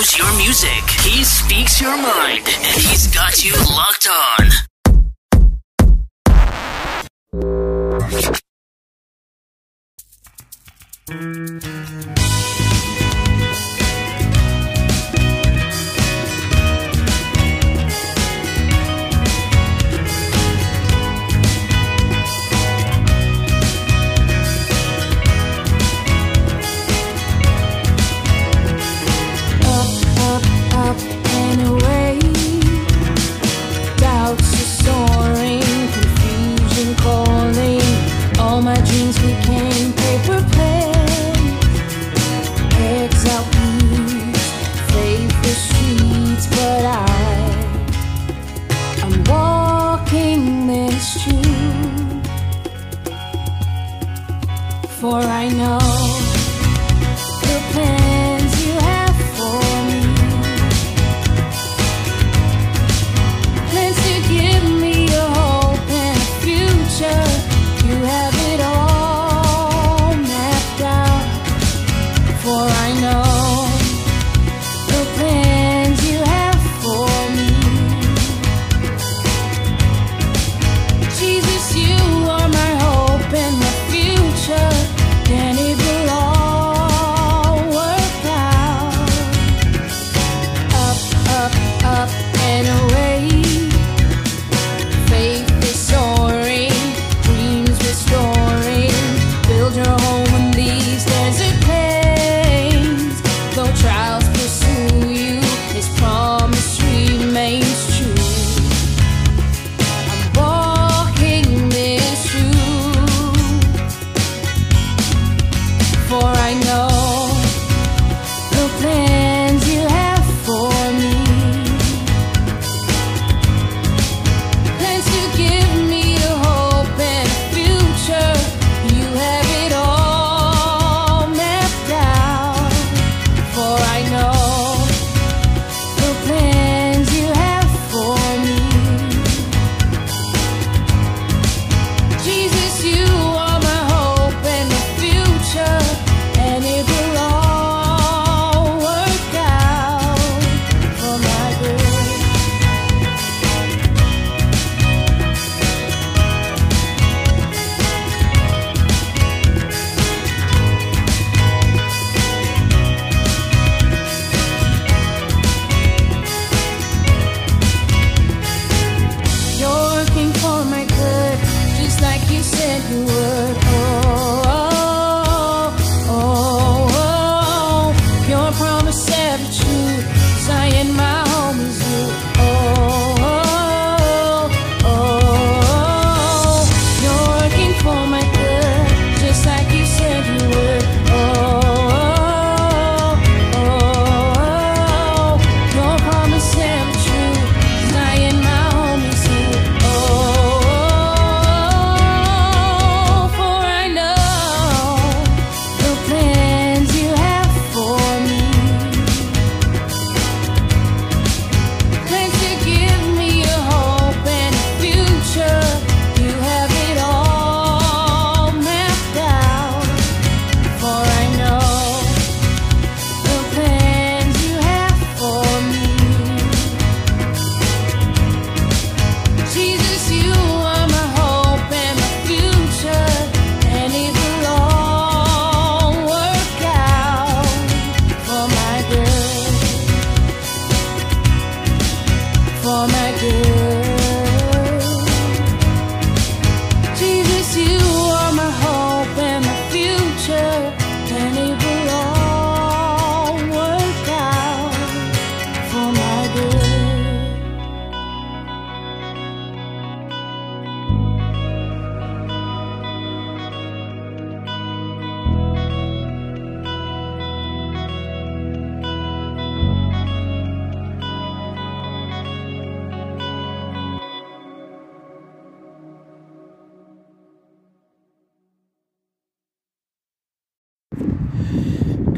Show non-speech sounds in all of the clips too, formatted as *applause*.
knows your music. He speaks your mind. And he's got you locked on.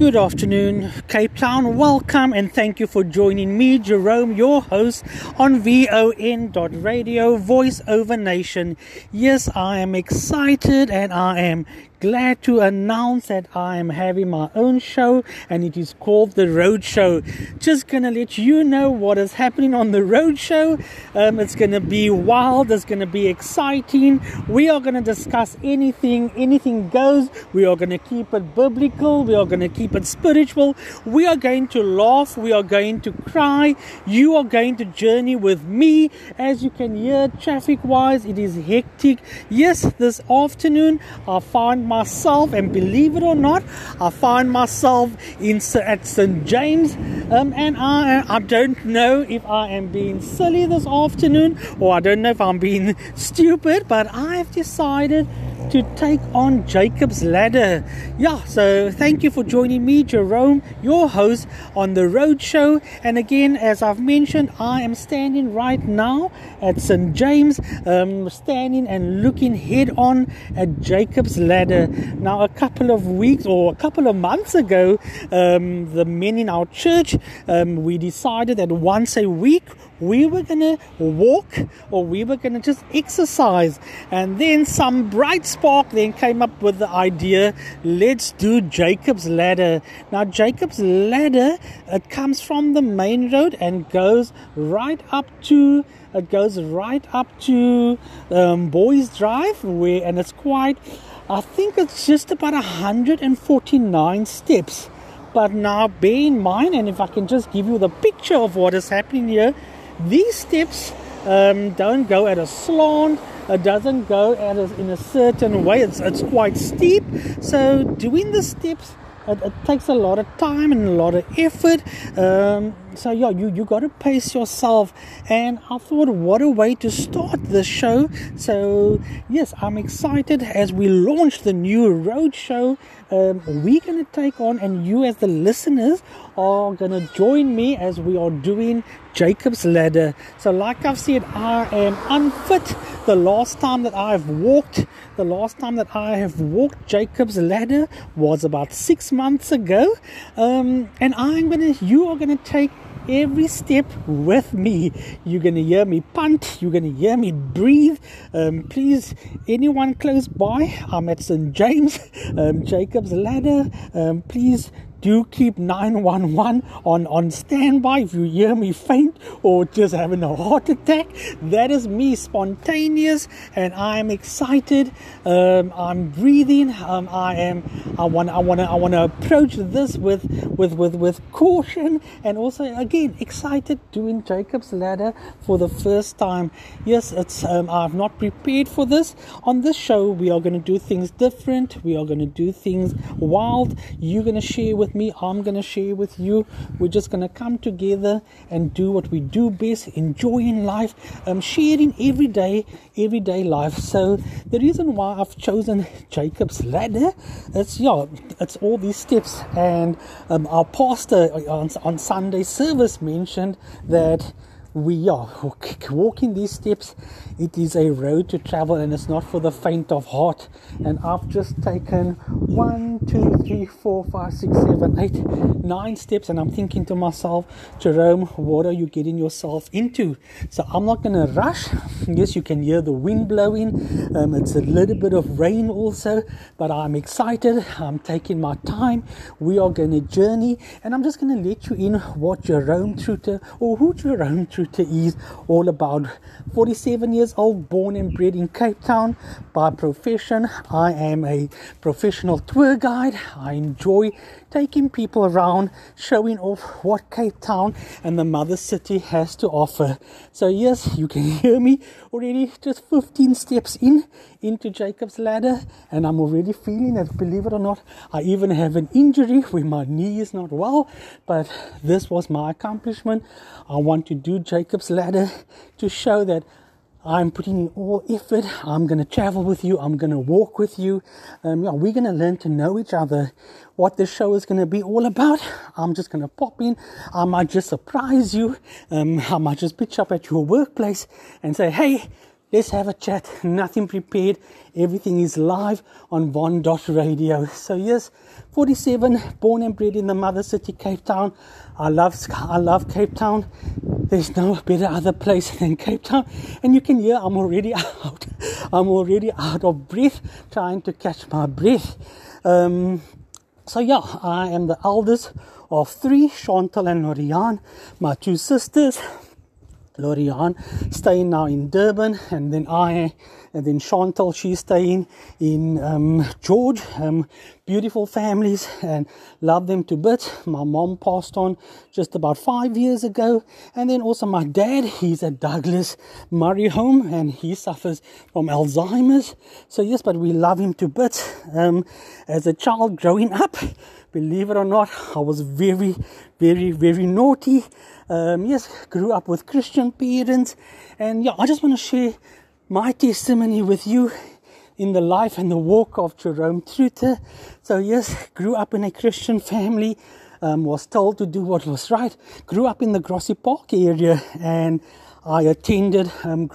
Good afternoon, Cape Town. Welcome and thank you for joining me, Jerome, your host on VON.radio, Voice Over Nation. Yes, I am excited and I am glad to announce that I am having my own show and it is called The Road Show. Just gonna let you know what is happening on The Road Show. Um, it's gonna be wild, it's gonna be exciting. We are gonna discuss anything, anything goes. We are gonna keep it biblical, we are gonna keep it spiritual. We are going to laugh, we are going to cry. You are going to journey with me. As you can hear, traffic wise, it is hectic. Yes, this afternoon I find myself, and believe it or not, I find myself in at St James, um, and I I don't know if I am being silly this afternoon or I don't know if I'm being *laughs* stupid, but I've decided to take on Jacob's Ladder. Yeah, so thank you for joining me, Jerome, your host on the Road Show. And again, as I've mentioned, I am standing right now at St. James, um, standing and looking head on at Jacob's Ladder. Now, a couple of weeks or a couple of months ago, um, the men in our church, um, we decided that once a week we were going to walk or we were going to just exercise. And then some bright spark then came up with the idea let's do Jacob's Ladder. Now, Jacob's Ladder, it comes from the main road and goes right up to it goes right up to um, Boys Drive, where and it's quite. I think it's just about 149 steps. But now, bear in mind, and if I can just give you the picture of what is happening here, these steps um, don't go at a slant. It doesn't go at a, in a certain way. It's, it's quite steep. So doing the steps it, it, takes a lot of time and a lot of effort. Um, so yeah, you you got to pace yourself. And I thought, what a way to start the show. So yes, I'm excited as we launch the new road show. Um, we're gonna take on, and you as the listeners are gonna join me as we are doing Jacob's Ladder. So, like I've said, I am unfit. The last time that I've walked, the last time that I have walked Jacob's Ladder was about six months ago. Um, and I'm gonna, you are gonna take every step with me. You're gonna hear me punt. You're gonna hear me breathe. Um, please, anyone close by, I'm at St James, *laughs* um, Jacob's Ladder. Um, please do keep 911 on, on standby if you hear me faint or just having a heart attack. That is me, spontaneous, and I'm excited. Um, I'm breathing. Um, I am. I want. I want to. I want to approach this with with with with caution and also again excited doing Jacob's ladder for the first time. Yes, it's. Um, I've not prepared for this. On this show, we are going to do things different. We are going to do things wild. You're going to share with me, I'm to share with you. We're just to come together and do what we do best, enjoying life, um, sharing every day, everyday life. So the reason why I've chosen Jacob's Ladder, it's yeah, it's all these steps. And um, our pastor on, on Sunday service mentioned that we are. *laughs* Walking these steps it is a road to travel and it's not for the faint of heart. And i've just taken one two three four five six seven eight nine steps and i'm thinking to myself jerome what are you getting yourself into? So i'm not going to rush. Yes you can hear the wind blowing. Um, it's a little bit of rain also but i'm excited. I'm taking my time. We are going to journey and i'm just going to let you in what jerome truter or who jerome truter Truter is all about. 47 years old, born and bred in Cape Town by profession. I am a professional tour guide. I enjoy taking people around, showing off what Cape Town and the mother city has to offer. So, yes, you can *laughs* hear me already just 15 steps in into Jacob's ladder, and I'm already feeling that, Believe it or not, I even have an injury where my knee is not well, but this was my accomplishment. I want to do Jacob's ladder to show that I'm putting in all effort. I'm going to travel with you. I'm going to walk with you. Um, yeah, we're going to learn to know each other. What this show is going to be all about. I'm just going to pop in. I might just surprise you. Um, I might just pitch up at your workplace and say, hey, let's have a chat. Nothing prepared. Everything is live on Von Dot Radio. So yes, 47, born and bred in the mother city, Cape Town. I love I love Cape Town. There's no better other place than Cape Town. And you can hear I'm already *laughs* out. I'm already out of breath, trying to catch my breath. Um, so yeah, I am the eldest of three, Chantal and Lorian, my two sisters. Lorian staying now in Durban, and then I, and then Chantal, she's staying in um, George. Um, beautiful families, and love them to bits. My mom passed on just about five years ago, and then also my dad, he's at Douglas Murray Home, and he suffers from Alzheimer's. So yes, but we love him to bits. Um, as a child growing up, believe it or not, I was very, very, very naughty um, yes, grew up with Christian parents, and yeah, I just want to share my testimony with you in the life and the walk of Jerome Truter. So yes, grew up in a Christian family, um, was told to do what was right. Grew up in the Grassy Park area, and I attended um,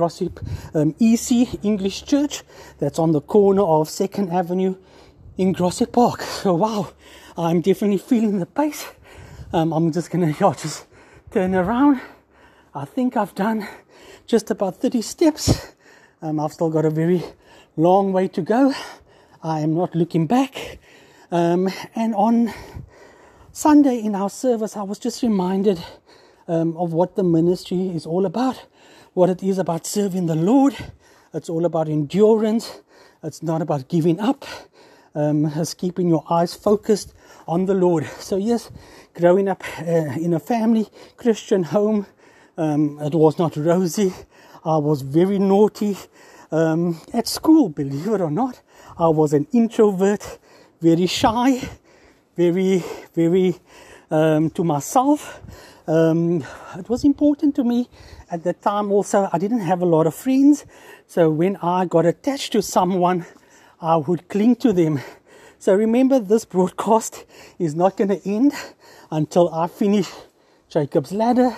um, EC English Church that's on the corner of Second Avenue in Grassy Park. *laughs* So wow, I'm definitely feeling the pace. Um, I'm just gonna *laughs* just turn around. I think I've done just about 30 steps. Um, I've still got a very long way to go. I am not looking back. Um, and on Sunday in our service, I was just reminded um, of what the ministry is all about, what it is about serving the Lord. It's all about endurance. It's not about giving up. Um, it's keeping your eyes focused on the Lord. So, yes, growing up uh, in a family Christian home, um, it was not rosy. I was very naughty. Um, at school, believe it or not, I was an introvert, very shy, very, very um, to myself. Um, it was important to me at that time also, I didn't have a lot of friends. So when I got attached to someone, I would cling to them. So remember, this broadcast is not going to end until I finish Jacob's Ladder.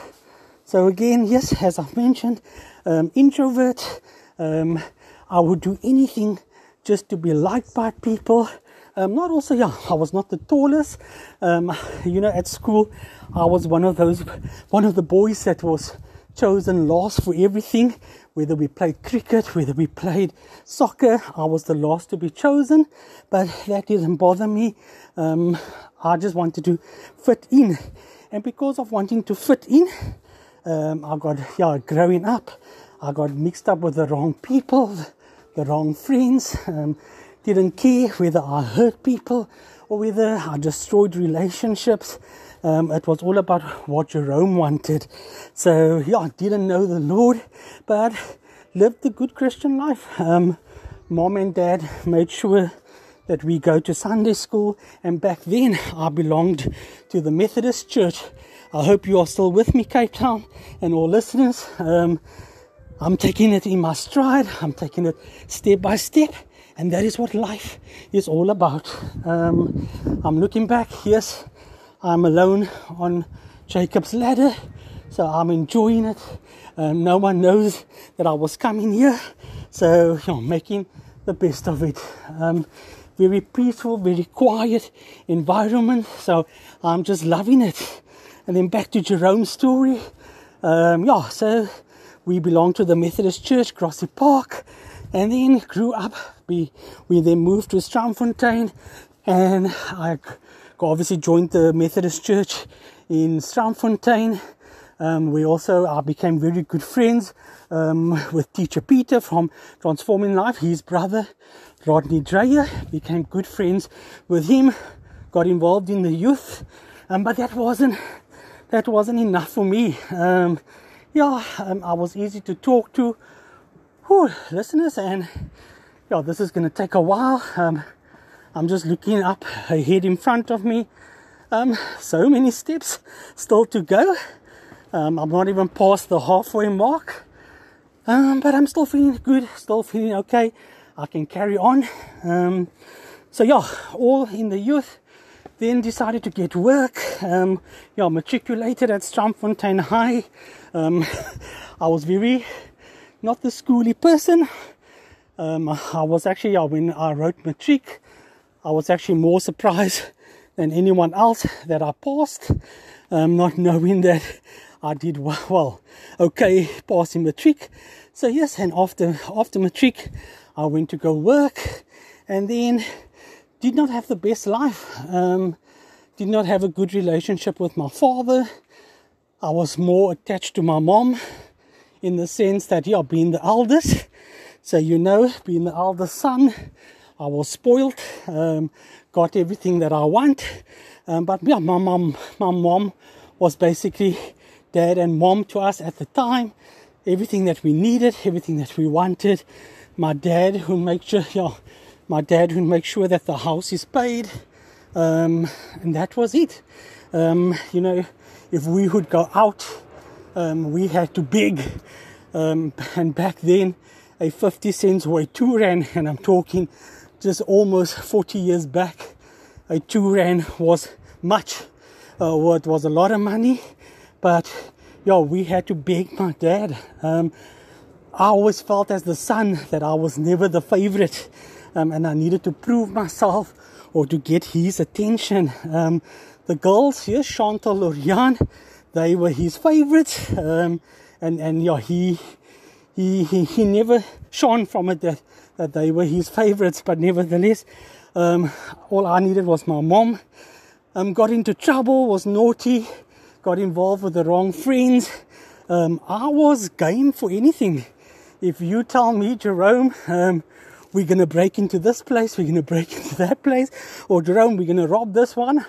So again, yes, as I've mentioned, um, introvert. Um, I would do anything just to be liked by people. Um, not also, yeah, I was not the tallest. Um, you know, at school, I was one of those, one of the boys that was chosen last for everything. Whether we played cricket, whether we played soccer, I was the last to be chosen, but that didn't bother me. Um, I just wanted to fit in, and because of wanting to fit in, um, I got yeah growing up, I got mixed up with the wrong people, the wrong friends. Um, didn't care whether I hurt people or whether I destroyed relationships. Um, it was all about what Jerome wanted. So, yeah, I didn't know the Lord, but lived a good Christian life. Um, mom and dad made sure that we go to Sunday school, and back then I belonged to the Methodist Church. I hope you are still with me, Cape Town, and all listeners. Um, I'm taking it in my stride, I'm taking it step by step, and that is what life is all about. Um, I'm looking back, yes, I'm alone on Jacob's ladder, so I'm enjoying it. Um, no one knows that I was coming here, so you know, making the best of it. Um, very peaceful, very quiet environment, so I'm just loving it. And then back to Jerome's story. Um, yeah, so we belong to the Methodist Church, Grassy Park, and then grew up. We we then moved to Strandfontein, and I obviously joined the Methodist Church in Strandfontein. Um, we also I became very good friends um, *laughs* with Teacher Peter from Transforming Life. His brother Rodney Dreyer became good friends with him. Got involved in the youth, um, but that wasn't that wasn't enough for me. Um, yeah, um, I was easy to talk to. Whew, listeners, and yeah, this is going to take a while. I'm just looking up ahead in front of me. Um, so many steps still to go. Um, I'm not even past the halfway mark. Um, but I'm still feeling good, still feeling okay. I can carry on. Um, so yeah, all in the youth. Then decided to get work. Um, yeah, matriculated at Strandfontein High. Um, *laughs* I was very not the schooly person. I was actually, yeah, when I wrote matric, I was actually more *laughs* surprised than anyone else that I passed, um, not knowing that I did well, well okay passing matric. So yes, and after after matric, I went to go work, and then did not have the best life. Um, did not have a good relationship with my father. I was more attached to my mom in the sense that, yeah, being the eldest, so you know, being the eldest son, I was spoiled, um, got everything that I want. Um, but yeah, my mom, my mom was basically dad and mom to us at the time. Everything that we needed, everything that we wanted. My dad who make sure, yeah, my dad who make sure that the house is paid, um, and that was it. Um, you know, if we would go out, um, we had to beg. Um, and back then, a 50 cents a two rand, and I'm talking just almost 40 years back, a two rand was much. Uh, was a lot of money, but yo, we had to beg my dad. Um, I always felt as the son that I was never the favorite, um, and I needed to prove myself or to get his attention. Um, the girls here, Chantal Lorian, they were his favorites, um, and and yeah, he he he, he never shone from it that, that they were his favorites, but nevertheless, um, all I needed was my mom. Um, got into trouble, was naughty, got involved with the wrong friends. Um, I was game for anything. If you tell me, Jerome, um, we're gonna break into this place, we're gonna break *laughs* into that place, or Jerome, we're gonna rob this one.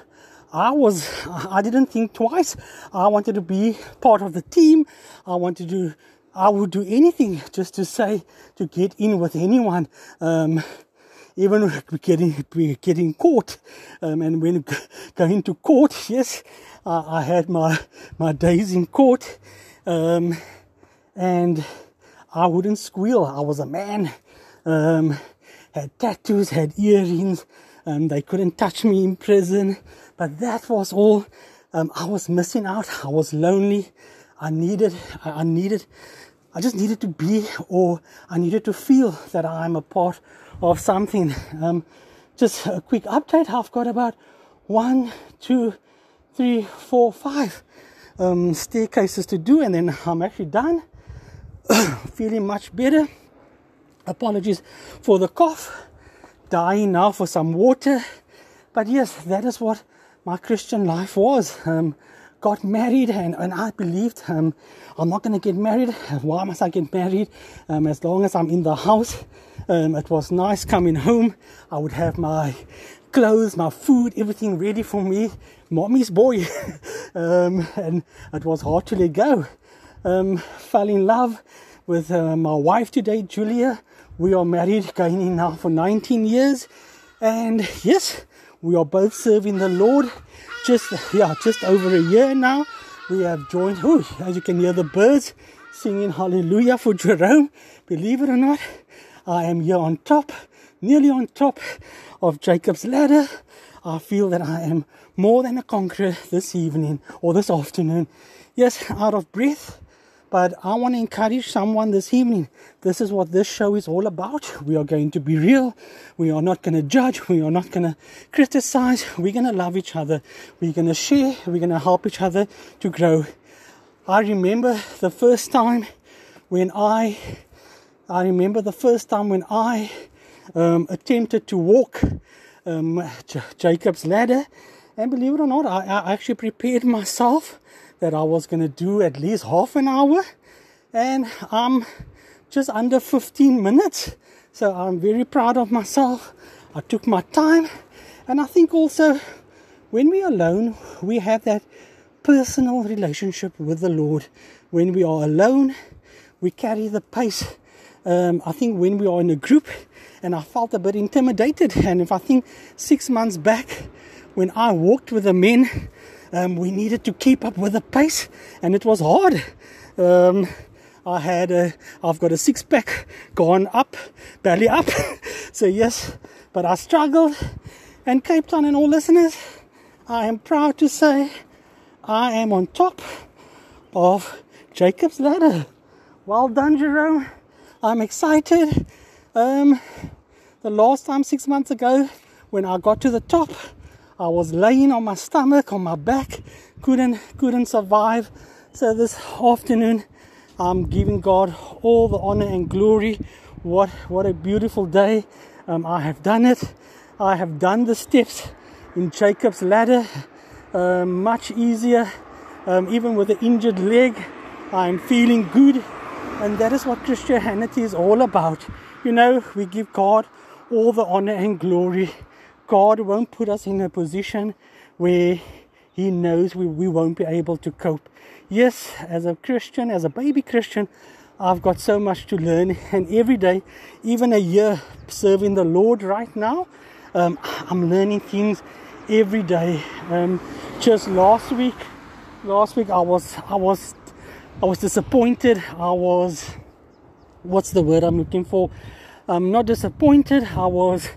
I was, I didn't think twice. I wanted to be part of the team. I wanted to, I would do anything just to say, to get in with anyone. Um, even getting, getting caught. Um, and when going to court, yes, I, I had my, my days in court. Um, and I wouldn't squeal. I was a man. Um, had tattoos, had earrings. Um, they couldn't touch me in prison. But that was all. Um, I was missing out. I was lonely. I needed, I needed, I just needed to be or I needed to feel that I'm a part of something. Um, just a quick update. I've got about one, two, three, four, five um, staircases to do, and then I'm actually done. *coughs* Feeling much better. Apologies for the cough. Dying now for some water. But yes, that is what my Christian life was. Um, got married and, and I believed um, I'm not going to get married. Why must I get married? Um, as long as I'm in the house. Um, it was nice coming home. I would have my clothes, my food, everything ready for me. Mommy's boy. *laughs* Um, and it was hard to let go. Um, fell in love with uh, my wife today, Julia. We are married, going in now for 19 years. And yes, we are both serving the Lord. Just yeah, just over a year now. We have joined. Oh, as you can hear the birds singing hallelujah for Jerome. Believe it or not, I am here on top, nearly on top of Jacob's ladder. I feel that I am more than a conqueror this evening or this afternoon. Yes, out of breath, but I want to encourage someone this evening. This is what this show is all about. We are going to be real. We are not going to judge. We are not going to criticize. We're going to love each other. We're going to share. We're going to help each other to grow. I remember the first time when I, I remember the first time when I um, attempted to walk um, J- Jacob's ladder. And believe it or not, I, I actually prepared myself that I was going to do at least half an hour, and I'm just under 15 minutes. So I'm very proud of myself. I took my time, and I think also when we're alone, we have that personal relationship with the Lord. When we are alone, we carry the pace. Um, I think when we are in a group, and I felt a bit intimidated, and if I think six months back, when I walked with the men, um, we needed to keep up with the pace, and it was hard. Um, I had a, I've got a six pack gone up, belly up. *laughs* so yes, but I struggled. And Cape Town and all listeners, I am proud to say I am on top of Jacob's ladder. Well done, Jerome. I'm excited. Um, the last time, six months ago, when I got to the top, I was laying on my stomach, on my back, couldn't couldn't survive. So this afternoon, I'm giving God all the honor and glory. What what a beautiful day! Um, I have done it. I have done the steps in Jacob's ladder. Um, much easier, um, even with an injured leg. I'm feeling good, and that is what Christianity is all about. You know, we give God all the honor and glory. God won't put us in a position where He knows we, we won't be able to cope. Yes, as a Christian, as a baby Christian, I've got so much to learn, and every day, even a year serving the Lord right now, um, I'm learning things every day. Um, just last week, last week I was I was I was disappointed. I was what's the word I'm looking for? I'm not disappointed. I was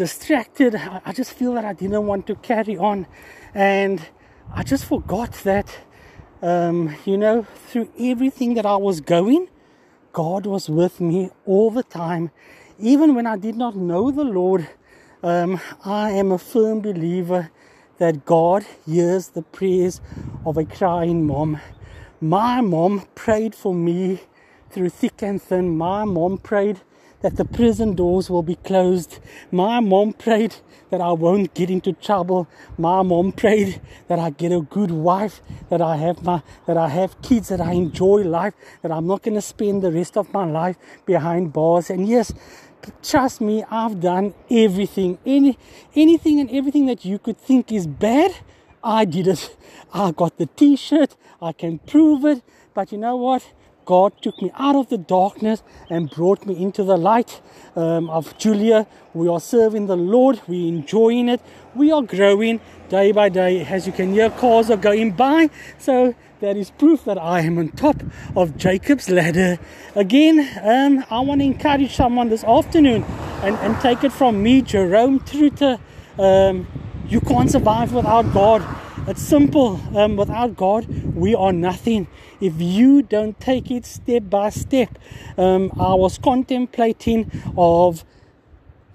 distracted. I, just feel that I didn't want to carry on, and I just forgot that. Um, you know, through everything that I was going, God was with me all the time. Even when I did not know the Lord, um, I am a firm believer that God hears the prayers of a crying mom. My mom prayed for me through thick and thin. My mom prayed that the prison doors will be closed. My mom prayed that I won't get into trouble. My mom prayed that I get a good wife, that I have my that I have kids, that I enjoy life, that I'm not gonna spend the rest of my life behind bars. And yes, trust me, I've done everything. Any anything and everything that you could think is bad, I did it. I got the t-shirt, I can prove it. But you know what? God took me out of the darkness and brought me into the light um, of Julia. We are serving the Lord, we're enjoying it, we are growing day by day. As you can hear, cars are going by. So that is proof that I am on top of Jacob's ladder. Again, um, I want to encourage someone this afternoon and, and take it from me, Jerome Truter. Um, you can't survive without God. It's simple. Um, without God, we are nothing. If you don't take it step by step, um, I was contemplating of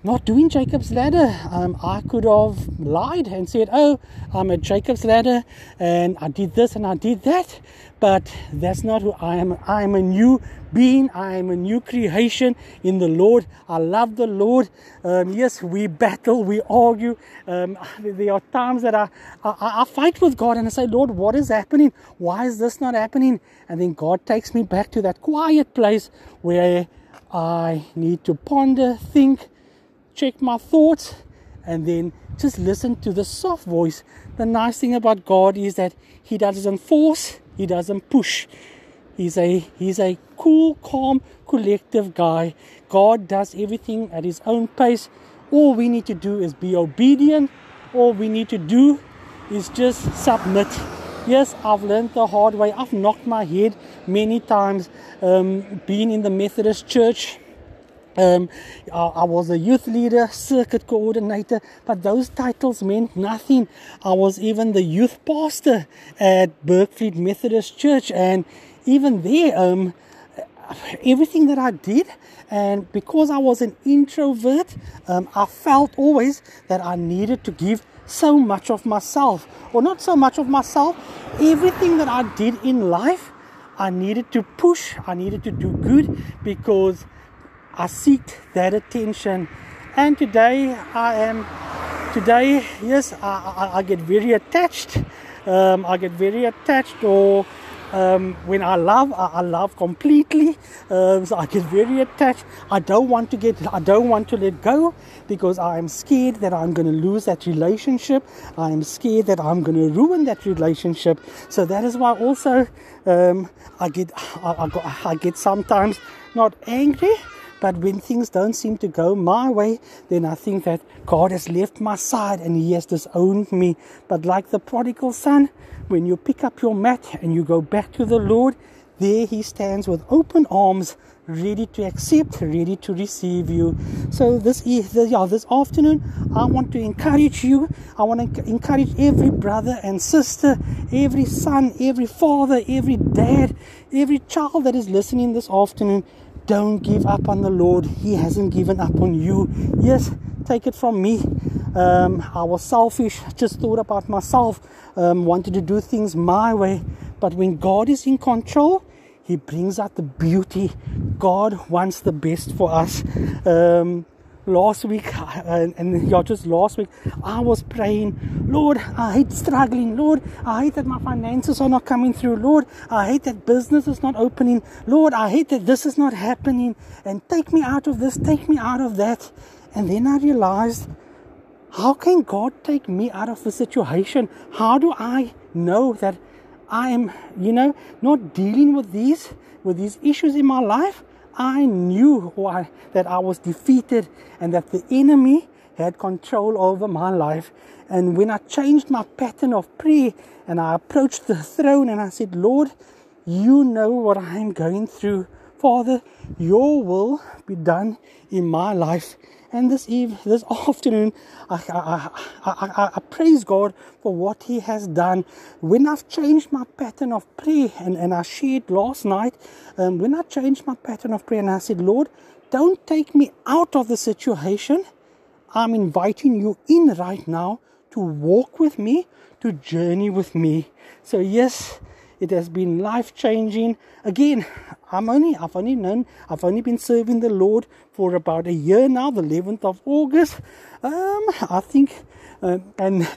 not doing Jacob's ladder. Um, I could have lied and said, "Oh, I'm at Jacob's ladder, and I did this and I did that." But that's not who I am. I am a new being. I am a new creation in the Lord. I love the Lord. Um, yes, we battle, we argue. Um, there are times that I, I, I fight with God and I say, Lord, what is happening? Why is this not happening? And then God takes me back to that quiet place where I need to ponder, think check my thoughts, and then just listen to the soft voice. The nice thing about God is that He doesn't force, He doesn't push. He's a he's a cool, calm, collective guy. God does everything at his own pace. All we need to do is be obedient. All we need to do is just submit. Yes, I've learned the hard way. I've knocked my head many times. Um, being in the Methodist Church, um, I, was a youth leader, circuit coordinator, but those titles meant nothing. I was even the youth pastor at Bergfried Methodist Church, and even there, um, everything that I did, and because I was an introvert, um, I felt always that I needed to give so much of myself, or not so much of myself, everything that I did in life. I needed to push, I needed to do good because I seek that attention. And today I am, today, yes, I, I, I get very attached. Um, I get very attached or um, when I love, I, I love completely. Um, so I get very attached. I don't want to get, I don't want to let go because I am scared that I'm going to lose that relationship. I am scared that I'm going to ruin that relationship. So that is why also um, I get, I, I, I get sometimes not angry, but when things don't seem to go my way, then I think that God has left my side and He has disowned me. But like the prodigal son, when you pick up your mat and you go back to the Lord, there He stands with open arms, ready to accept, ready to receive you. So this yeah, this afternoon, I want to encourage you. I want to encourage every brother and sister, every son, every father, every dad, every child that is listening this afternoon don't give up on the Lord. He hasn't given up on you. Yes, take it from me. Um, I was selfish, just thought about myself, um, wanted to do things my way. But when God is in control, He brings out the beauty. God wants the best for us. Um, last week, uh, and yeah, just last week, I was praying, Lord, I hate struggling. Lord, I hate that my finances are not coming through. Lord, I hate that business is not opening. Lord, I hate that this is not happening. And take me out of this, take me out of that. And then I realized, how can God take me out of the situation? How do I know that I am, you know, not dealing with these with these issues in my life? I knew why that I was defeated and that the enemy had control over my life. And when I changed my pattern of prayer and I approached the throne and I said, Lord, you know what I'm going through. Father, your will be done in my life. And this eve, this *laughs* afternoon, I, I, I, I, praise God for what He has done. When I've changed my pattern of prayer, and, and I shared last night, um, when I changed my pattern of prayer and I said, Lord, don't take me out of the situation. I'm inviting you in right now to walk with me, to journey with me. So, yes, it has been life changing. Again, I'm only I've only known I've only been serving the Lord for about a year now, the 11th of August. Um, I think, um, and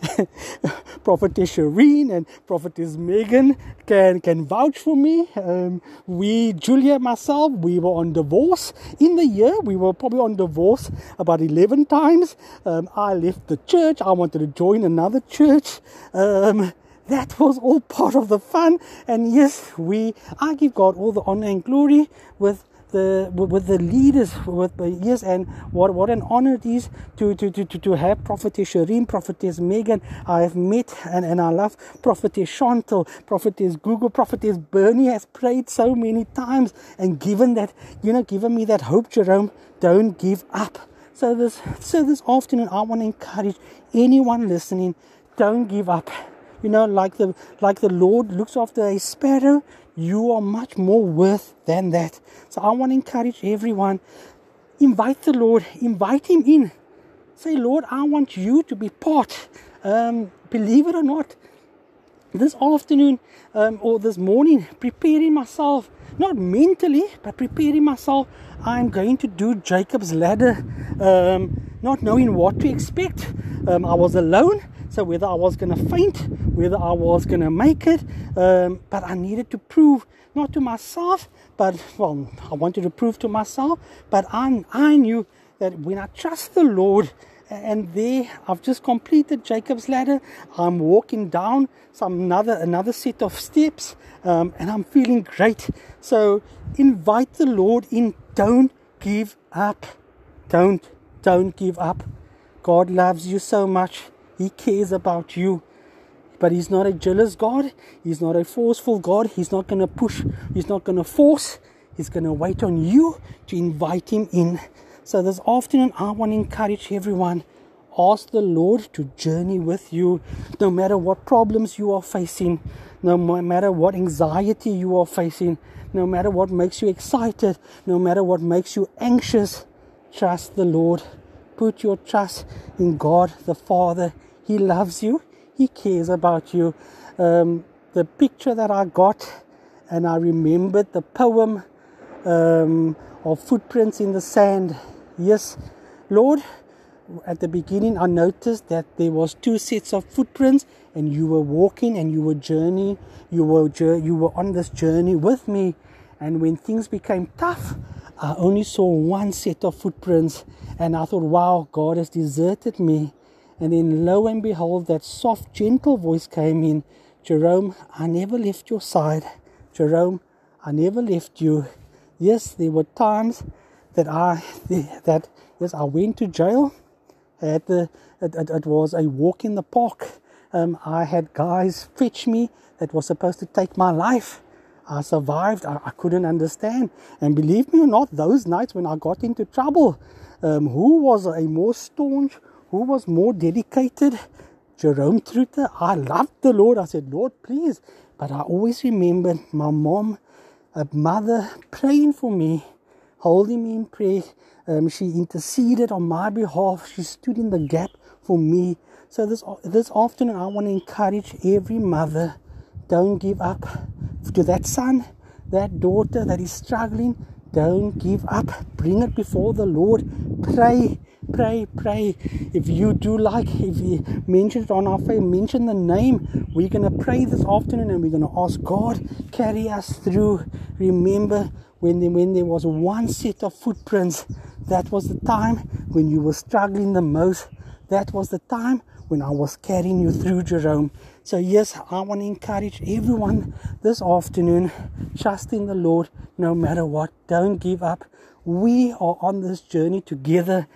*laughs* Prophetess Shireen and Prophetess Megan can can vouch for me. Um, we, Julia, myself, we were on divorce in the year. We were probably on divorce about 11 times. Um, I left the church. I wanted to join another church. Um, that was all part of the fun. And yes, we I give God all the honor and glory with the with the leaders with yes and what what an honor it is to to to, to, to have prophetess Shireen, prophetess Megan. I have met and, and I love prophetess Chantal prophetess Google prophetess Bernie has prayed so many times and given that you know given me that hope Jerome don't give up. So this so this afternoon I want to encourage anyone listening don't give up you know, like the like the Lord looks after a sparrow, you are much more worth than that. So I want to encourage everyone. Invite the Lord, invite him in. Say, Lord, I want you to be part. Um, believe it or not, this afternoon um, or this morning, preparing myself, not mentally, but preparing myself, I'm going to do Jacob's ladder, um, not knowing what to expect. Um, I was alone so whether I was going to faint, whether I was going to make it, um, but I needed to prove not to myself, but well, I wanted to prove to myself, but I, I knew that when I trust the Lord, and there I've just completed Jacob's ladder. I'm walking down some another another set of steps, um, and I'm feeling great. So invite the Lord in. Don't give up. Don't don't give up. God loves you so much. He cares about you. But He's not a jealous God. He's not a forceful God. He's not going to push. He's not going to force. He's going to wait on you to invite Him in. So this afternoon, I want to encourage everyone. Ask the Lord to journey with you, no matter what problems you are facing, no matter what anxiety you are facing, no matter what makes you excited, no matter what makes you anxious. Trust the Lord. Put your trust in God the Father he loves you. He cares about you. Um, the picture that I got, and I remembered the poem um, of footprints in the sand. Yes, Lord. At the beginning, I noticed that there was two sets of footprints, and you were walking and you were journeying. You were you were on this journey with me. And when things became tough, I only saw one set of footprints, and I thought, "Wow, God has deserted me." And then lo and behold, that soft, gentle voice came in Jerome, I never left your side. Jerome, I never left you. Yes, there were times that I *laughs* that yes, I went to jail. At the it, it, it was a walk in the park. Um, I had guys fetch me that was supposed to take my life. I survived. I, I, couldn't understand. And believe me or not, those nights when I got into trouble, um, who was a more staunch, who was more dedicated? Jerome Truter. I loved the Lord. I said, Lord, please. But I always remembered my mom, a mother, praying for me, holding me in prayer. Um, she interceded on my behalf. She stood in the gap for me. So this this afternoon, I want to encourage every mother: don't give up. To that son, that daughter that is struggling, don't give up. Bring it before the Lord. Pray, pray, pray. If you do like, if you mention it on our faith, mention the name. We're gonna pray this afternoon, and we're gonna ask God carry us through. Remember when there, when there was one set of footprints, that was the time when you were struggling the most. That was the time when I was carrying you through, Jerome. So, yes, I want to encourage everyone this afternoon trust in the Lord no matter what. Don't give up. We are on this journey together.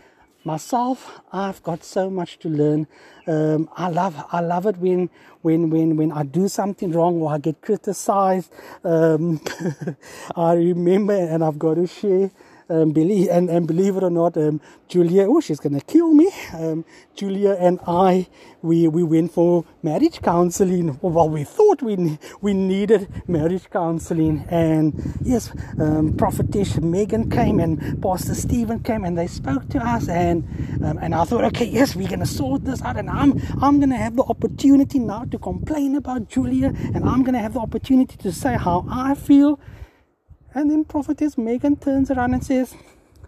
Myself, I've got so much to learn. Um, I love, I love it when, when, when, when I do something wrong or I get criticized. Um, *laughs* I remember, and I've got to share um, believe and, and believe it or not, um, Julia, oh, she's gonna kill me. Um, Julia and I, we we went for marriage counseling. Well, we thought we we needed marriage counseling, and yes, um, prophetess Megan came and Pastor Stephen came, and they spoke to us, and um, and I thought, okay, yes, we're gonna sort this out, and I'm I'm gonna have the opportunity now to complain about Julia, and I'm gonna have the opportunity to say how I feel and then prophetess Megan turns around and says,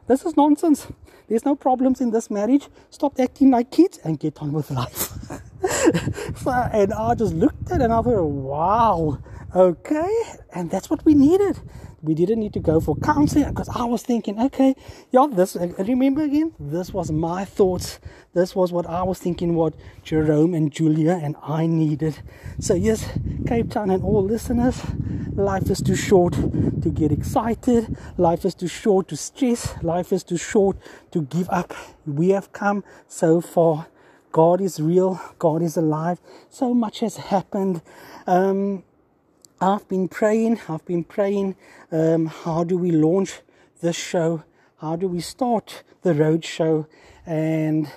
This is nonsense. There's no problems in this marriage. Stop acting like kids and get on with life. so, *laughs* and I just looked at it and I thought, wow, okay. And that's what we needed we didn't need to go for counseling because I was thinking, okay, yeah, this, remember again, this was my thoughts. This was what I was thinking, what Jerome and Julia and I needed. So, yes, Cape Town and all listeners, life is too short to get excited. Life is too short to stress. Life is too short to give up. We have come so far. God is real. God is alive. So much has happened. Um, I've been praying, I've been praying, um, how do we launch this show? How do we start the road show? And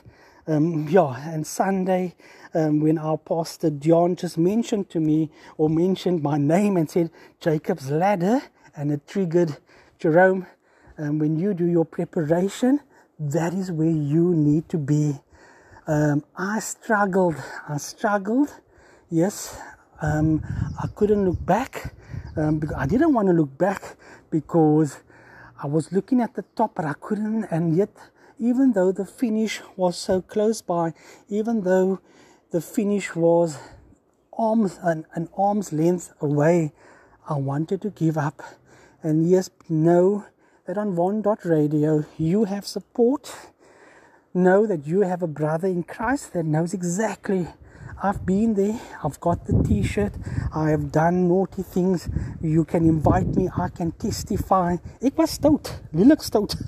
um, yeah, and Sunday, um, when our pastor Dion just mentioned to me or mentioned my name and said Jacob's Ladder, and it triggered Jerome. Um, when you do your preparation, that is where you need to be. Um, I struggled, I struggled, yes, um, I couldn't look back. Um, I didn't want to look back because I was looking at the top, but I couldn't. And yet, even though the finish was so close by, even though the finish was arms an, an arm's length away, I wanted to give up. And yes, know that on Von Dot Radio you have support. Know that you have a brother in Christ that knows exactly I've been there. I've got the t shirt. I have done naughty things. You can invite me. I can testify. It was stout. Lilik stout. *laughs*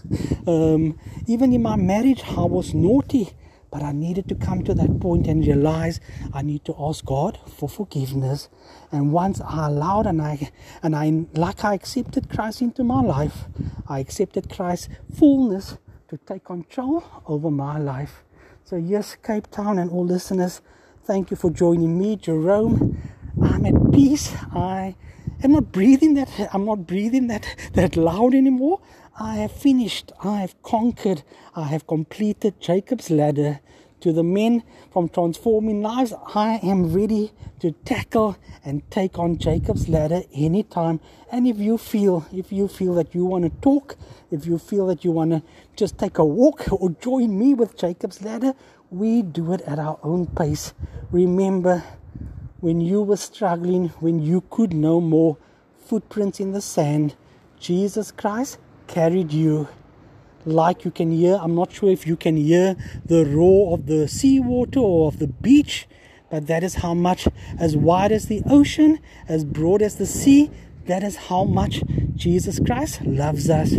Um, even in my marriage, I was naughty. But I needed to come to that point and realize I need to ask God for forgiveness. And once I allowed and I and I like I accepted Christ into my life, I accepted Christ's fullness to take control over my life. So yes, Cape Town and all listeners, Thank you for joining me, Jerome. I'm at peace. I am not breathing that I'm not breathing that that loud anymore. I have finished. I have conquered. I have completed Jacob's ladder. To the men from transforming lives, I am ready to tackle and take on Jacob's ladder anytime. And if you feel, if you feel that you want to talk, if you feel that you want to just take a walk or join me with Jacob's ladder, we do it at our own pace. Remember when you were struggling, when you could no more, footprints in the sand, Jesus Christ carried you. Like you can hear, I'm not sure if you can hear the roar of the seawater or of the beach, but that is how much, as wide as the ocean, as broad as the sea, that is how much Jesus Christ loves us.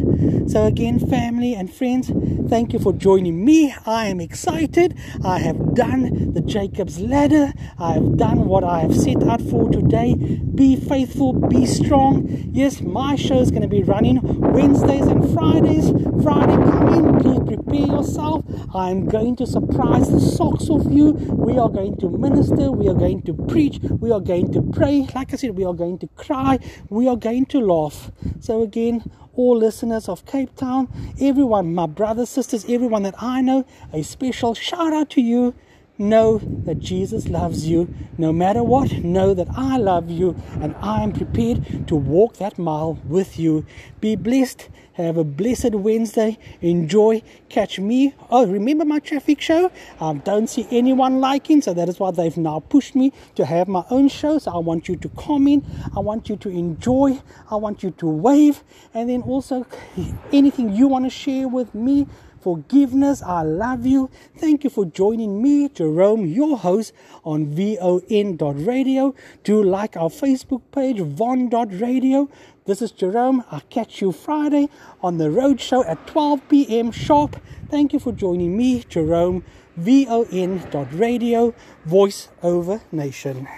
So, again, family and friends, thank you for joining me. I am excited. I have done the Jacob's ladder. I have done what I have set out for today. Be faithful, be strong. Yes, my show is going to be running Wednesdays and Fridays. Friday coming, please prepare yourself. I'm going to surprise the socks off you. We are going to minister. We are going to preach. We are going to pray. Like I said, we are going to cry. We are going to laugh. So, again, all listeners of Cape Town, everyone, my brothers, sisters, everyone that I know, a special shout out to you. Know that Jesus loves you. No matter what, know that I love you and I am prepared to walk that mile with you. Be blessed. Have a blessed Wednesday. Enjoy. Catch me. Oh, remember my traffic show? I don't see anyone liking, so that is why they've now pushed me to have my own show. So I want you to comment. I want you to enjoy. I want you to wave. And then also *laughs* anything you want to share with me forgiveness. I love you. Thank you for joining me, Jerome, your host on VON.radio. Do like our Facebook page, Von.radio. This is Jerome. I'll catch you Friday on the road show at 12 p.m. sharp. Thank you for joining me, Jerome, VON.radio, Voice over Nation.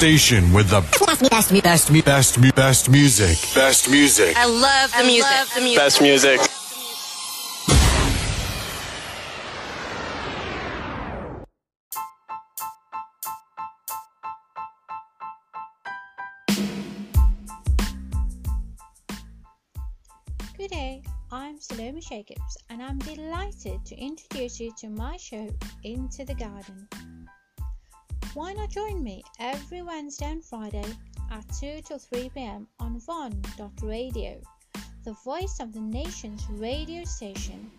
Station with the best, best, best, best, best, best music. Best music. I love the music. Love the music. Best music. Good day, I'm Salome Jacobs, and I'm delighted to introduce you to my show, Into the Garden. Why not join me every Wednesday and Friday at 2 till 3 pm on Von.radio, the voice of the nation's radio station?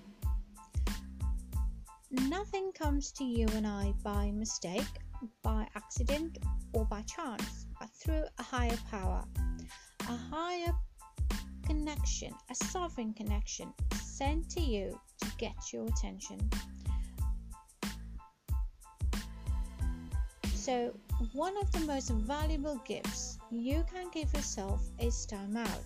Nothing comes to you and I by mistake, by accident, or by chance, but through a higher power, a higher connection, a sovereign connection sent to you to get your attention. So, one of the most valuable gifts you can give yourself is time out.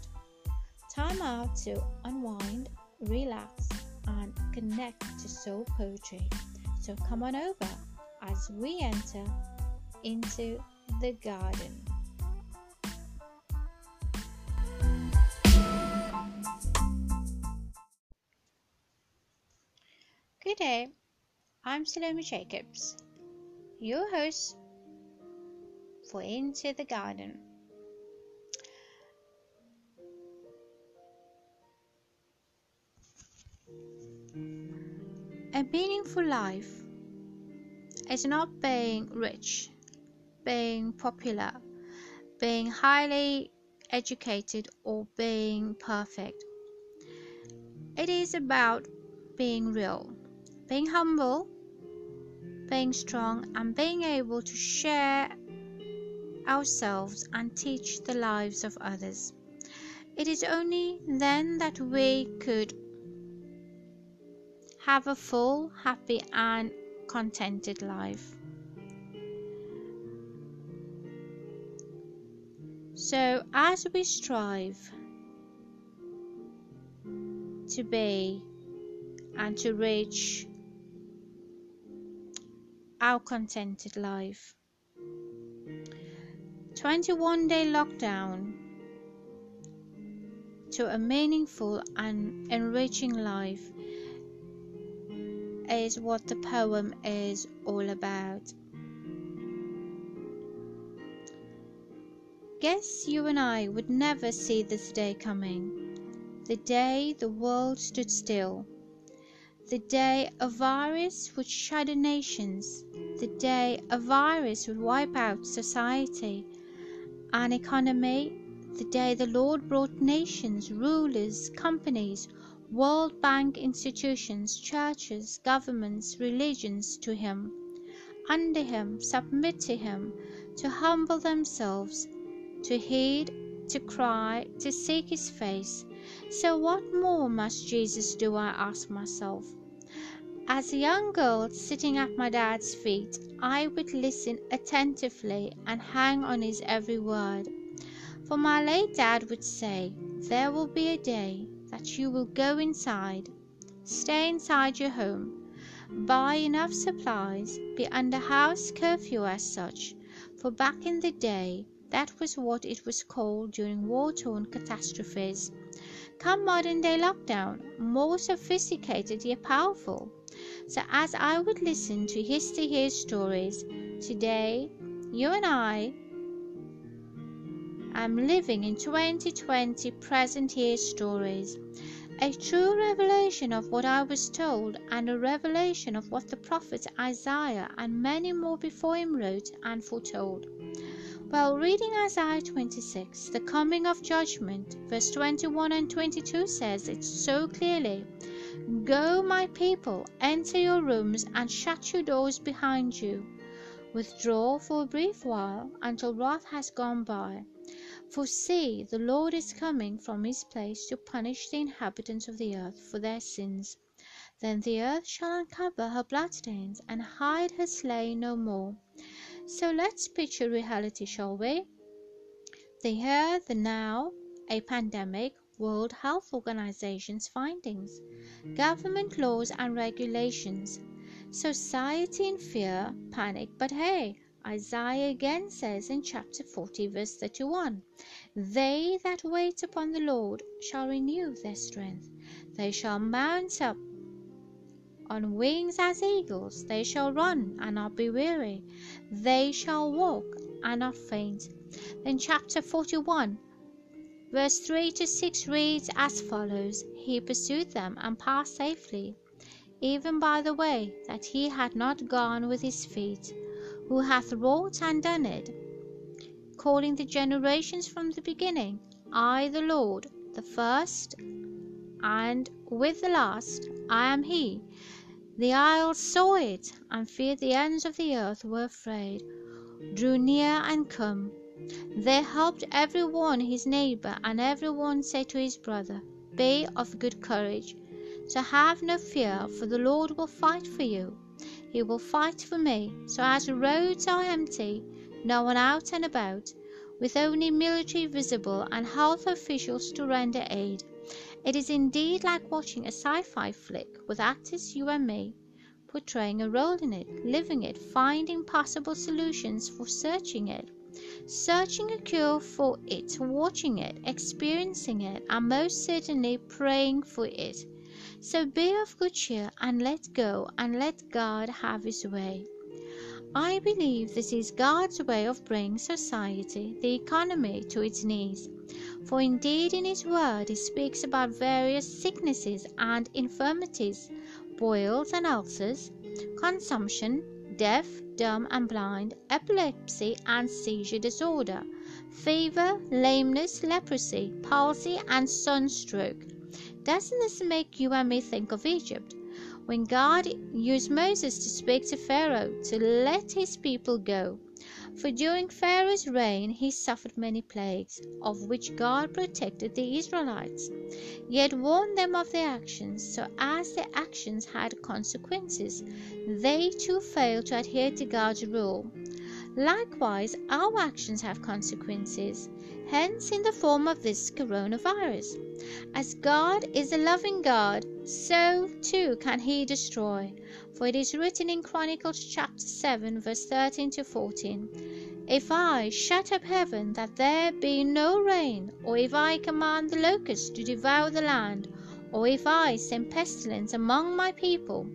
Time out to unwind, relax, and connect to soul poetry. So, come on over as we enter into the garden. Good day, I'm Salome Jacobs, your host Into the Garden. A meaningful life is not being rich, being popular, being highly educated, or being perfect. It is about being real, being humble, being strong, and being able to share ourselves and teach the lives of others. It is only then that we could have a full, happy, and contented life. So, as we strive to be and to reach our contented life, 21 day lockdown to a meaningful and enriching life is what the poem is all about. Guess you and I would never see this day coming. The day the world stood still. The day a virus would shatter nations. The day a virus would wipe out society and economy. The day the Lord brought nations, rulers, companies, World Bank institutions, churches, governments, religions to Him, under Him, submit to Him, to humble themselves, to heed, to cry, to seek His face. So, what more must Jesus do? I ask myself. As a young girl sitting at my dad's feet, I would listen attentively and hang on his every word. For my late dad would say, There will be a day that you will go inside, stay inside your home, buy enough supplies, be under house curfew as such, for back in the day that was what it was called during war torn catastrophes. Come modern day lockdown, more sophisticated yet powerful. So, as I would listen to history stories, today you and I am living in 2020 present year stories. A true revelation of what I was told, and a revelation of what the prophet Isaiah and many more before him wrote and foretold. While reading Isaiah 26, the coming of judgment, verse 21 and 22 says it so clearly Go, my people, enter your rooms and shut your doors behind you. Withdraw for a brief while until wrath has gone by. For see, the Lord is coming from his place to punish the inhabitants of the earth for their sins. Then the earth shall uncover her bloodstains and hide her slain no more. So let's picture reality, shall we? The here, the now, a pandemic, World Health Organization's findings, government laws and regulations, society in fear, panic, but hey, Isaiah again says in chapter 40, verse 31 They that wait upon the Lord shall renew their strength. They shall mount up on wings as eagles. They shall run and not be weary. They shall walk and not faint. Then, chapter 41, verse 3 to 6 reads as follows He pursued them and passed safely, even by the way that he had not gone with his feet who hath wrought and done it, calling the generations from the beginning. I, the Lord, the first, and with the last, I am He. The isles saw it, and feared the ends of the earth were afraid, drew near and come. They helped every one his neighbor, and every one said to his brother, Be of good courage. So have no fear, for the Lord will fight for you. He will fight for me. So as roads are empty, no one out and about, with only military visible and health officials to render aid, it is indeed like watching a sci-fi flick with actors you and me, portraying a role in it, living it, finding possible solutions for searching it, searching a cure for it, watching it, experiencing it, and most certainly praying for it. So be of good cheer and let go and let God have his way. I believe this is God's way of bringing society, the economy, to its knees. For indeed in his word he speaks about various sicknesses and infirmities, boils and ulcers, consumption, deaf, dumb, and blind, epilepsy and seizure disorder, fever, lameness, leprosy, palsy, and sunstroke. Doesn't this make you and me think of Egypt? When God used Moses to speak to Pharaoh to let his people go. For during Pharaoh's reign he suffered many plagues, of which God protected the Israelites, yet warned them of their actions, so as their actions had consequences, they too failed to adhere to God's rule. Likewise, our actions have consequences, hence, in the form of this coronavirus. As God is a loving God, so too can He destroy. For it is written in Chronicles chapter 7, verse 13 to 14 If I shut up heaven that there be no rain, or if I command the locusts to devour the land, or if I send pestilence among my people,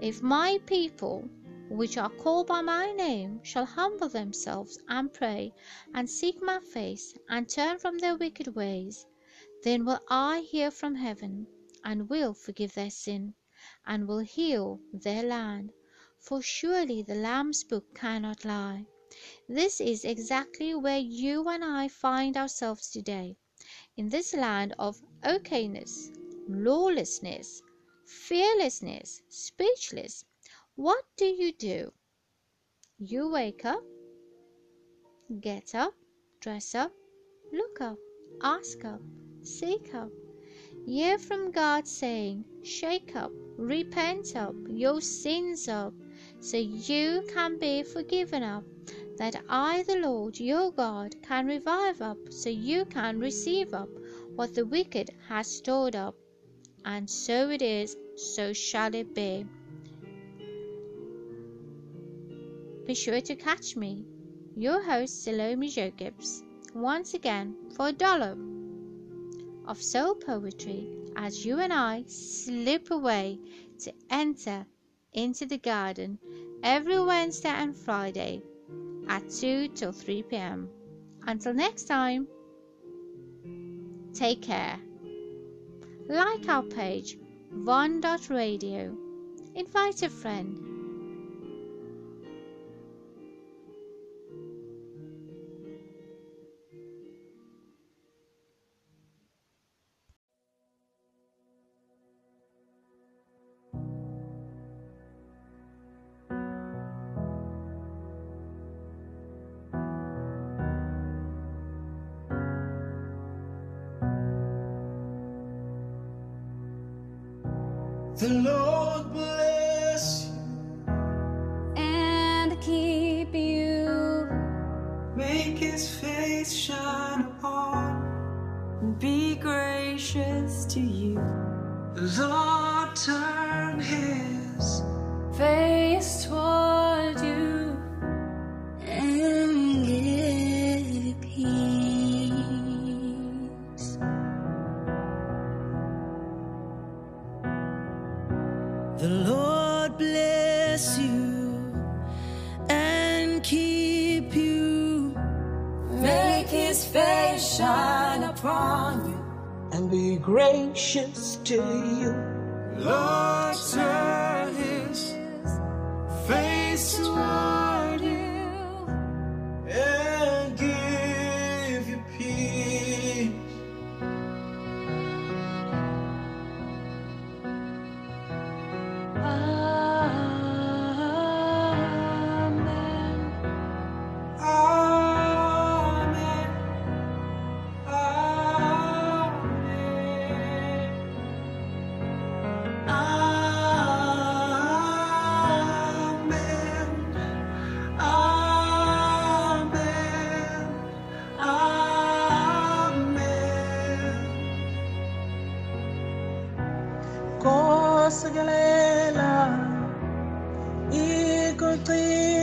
if my people, which are called by my name, shall humble themselves and pray, and seek my face, and turn from their wicked ways, then will I hear from heaven, and will forgive their sin, and will heal their land. For surely the Lamb's book cannot lie. This is exactly where you and I find ourselves today, in this land of okayness, lawlessness, fearlessness, speechless. What do you do? You wake up, get up, dress up, look up, ask up, seek up, hear from God saying, Shake up, repent up, your sins up, so you can be forgiven up, that I, the Lord your God, can revive up, so you can receive up what the wicked has stored up. And so it is, so shall it be. Be sure to catch me, your host Salome Jacobs, once again for a dollop of soul poetry as you and I slip away to enter into the garden every Wednesday and Friday at 2 till 3 p.m. Until next time, take care. Like our page, von.radio. Invite a friend. Kosekelela ikugcine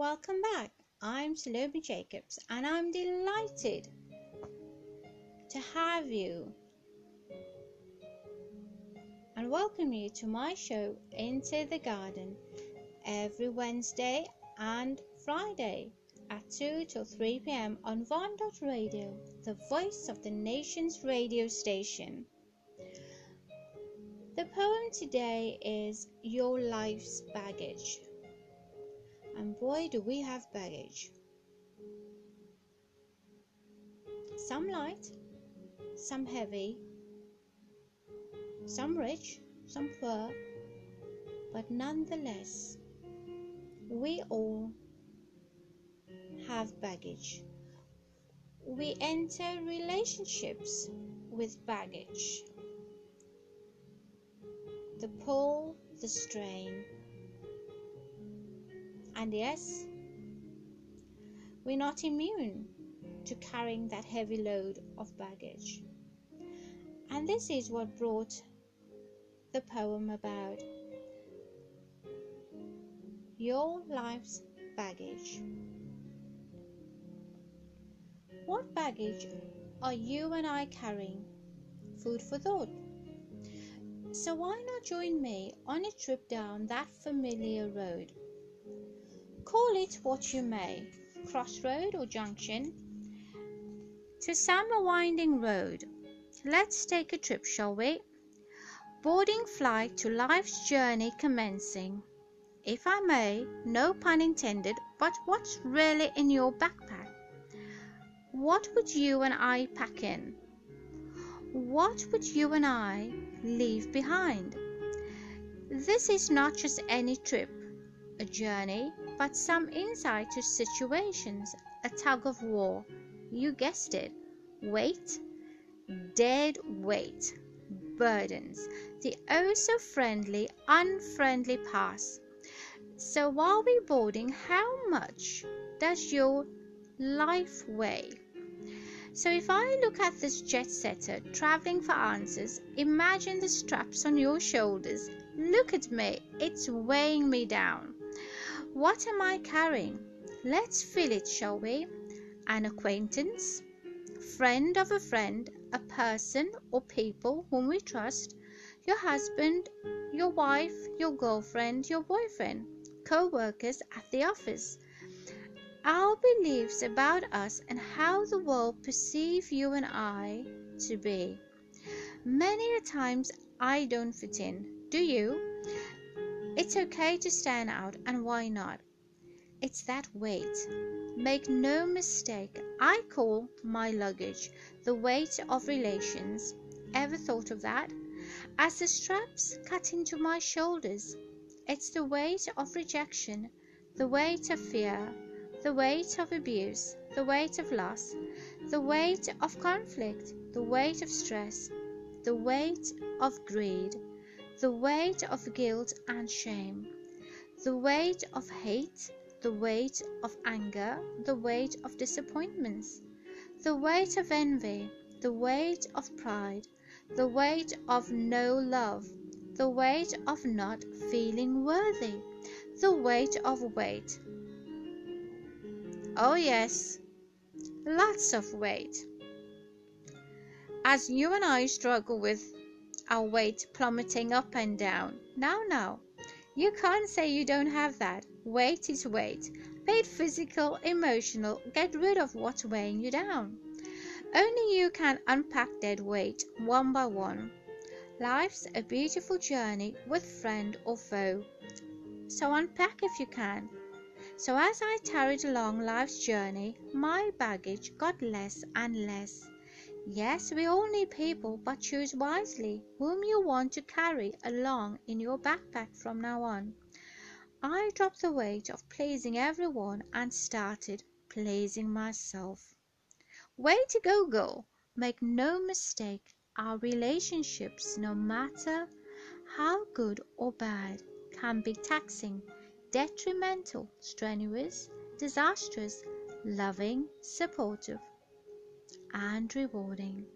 Welcome back. I'm Salome Jacobs, and I'm delighted to have you and welcome you to my show Into the Garden every Wednesday and Friday at 2 till 3 pm on Von Dot Radio, the voice of the nation's radio station. The poem today is Your Life's Baggage. And boy, do we have baggage. Some light, some heavy, some rich, some poor, but nonetheless, we all have baggage. We enter relationships with baggage. The pull, the strain. And yes, we're not immune to carrying that heavy load of baggage. And this is what brought the poem about your life's baggage. What baggage are you and I carrying? Food for thought. So, why not join me on a trip down that familiar road? Call it what you may crossroad or junction to some a winding road. Let's take a trip, shall we? Boarding flight to life's journey commencing. If I may, no pun intended, but what's really in your backpack? What would you and I pack in? What would you and I leave behind? This is not just any trip, a journey, but some insight to situations, a tug of war. You guessed it. Weight, dead weight, burdens, the oh so friendly, unfriendly pass. So while we're boarding, how much does your life weigh? So if I look at this jet setter traveling for answers, imagine the straps on your shoulders. Look at me, it's weighing me down. What am I carrying? Let's fill it, shall we? An acquaintance, friend of a friend, a person or people whom we trust, your husband, your wife, your girlfriend, your boyfriend, co workers at the office our beliefs about us and how the world perceive you and I to be. Many a times I don't fit in. Do you? It's okay to stand out, and why not? It's that weight. Make no mistake, I call my luggage the weight of relations. Ever thought of that? As the straps cut into my shoulders, it's the weight of rejection, the weight of fear, the weight of abuse, the weight of loss, the weight of conflict, the weight of stress, the weight of greed, the weight of guilt and shame, the weight of hate, the weight of anger, the weight of disappointments, the weight of envy, the weight of pride, the weight of no love, the weight of not feeling worthy, the weight of weight. Oh, yes, lots of weight. As you and I struggle with our weight plummeting up and down. Now, now, you can't say you don't have that. Weight is weight. Be it physical, emotional, get rid of what's weighing you down. Only you can unpack dead weight one by one. Life's a beautiful journey with friend or foe. So unpack if you can. So as I tarried along life's journey, my baggage got less and less. Yes, we all need people, but choose wisely whom you want to carry along in your backpack from now on. I dropped the weight of pleasing everyone and started pleasing myself. Way to go, girl! Make no mistake, our relationships, no matter how good or bad, can be taxing, detrimental, strenuous, disastrous, loving, supportive, and rewarding.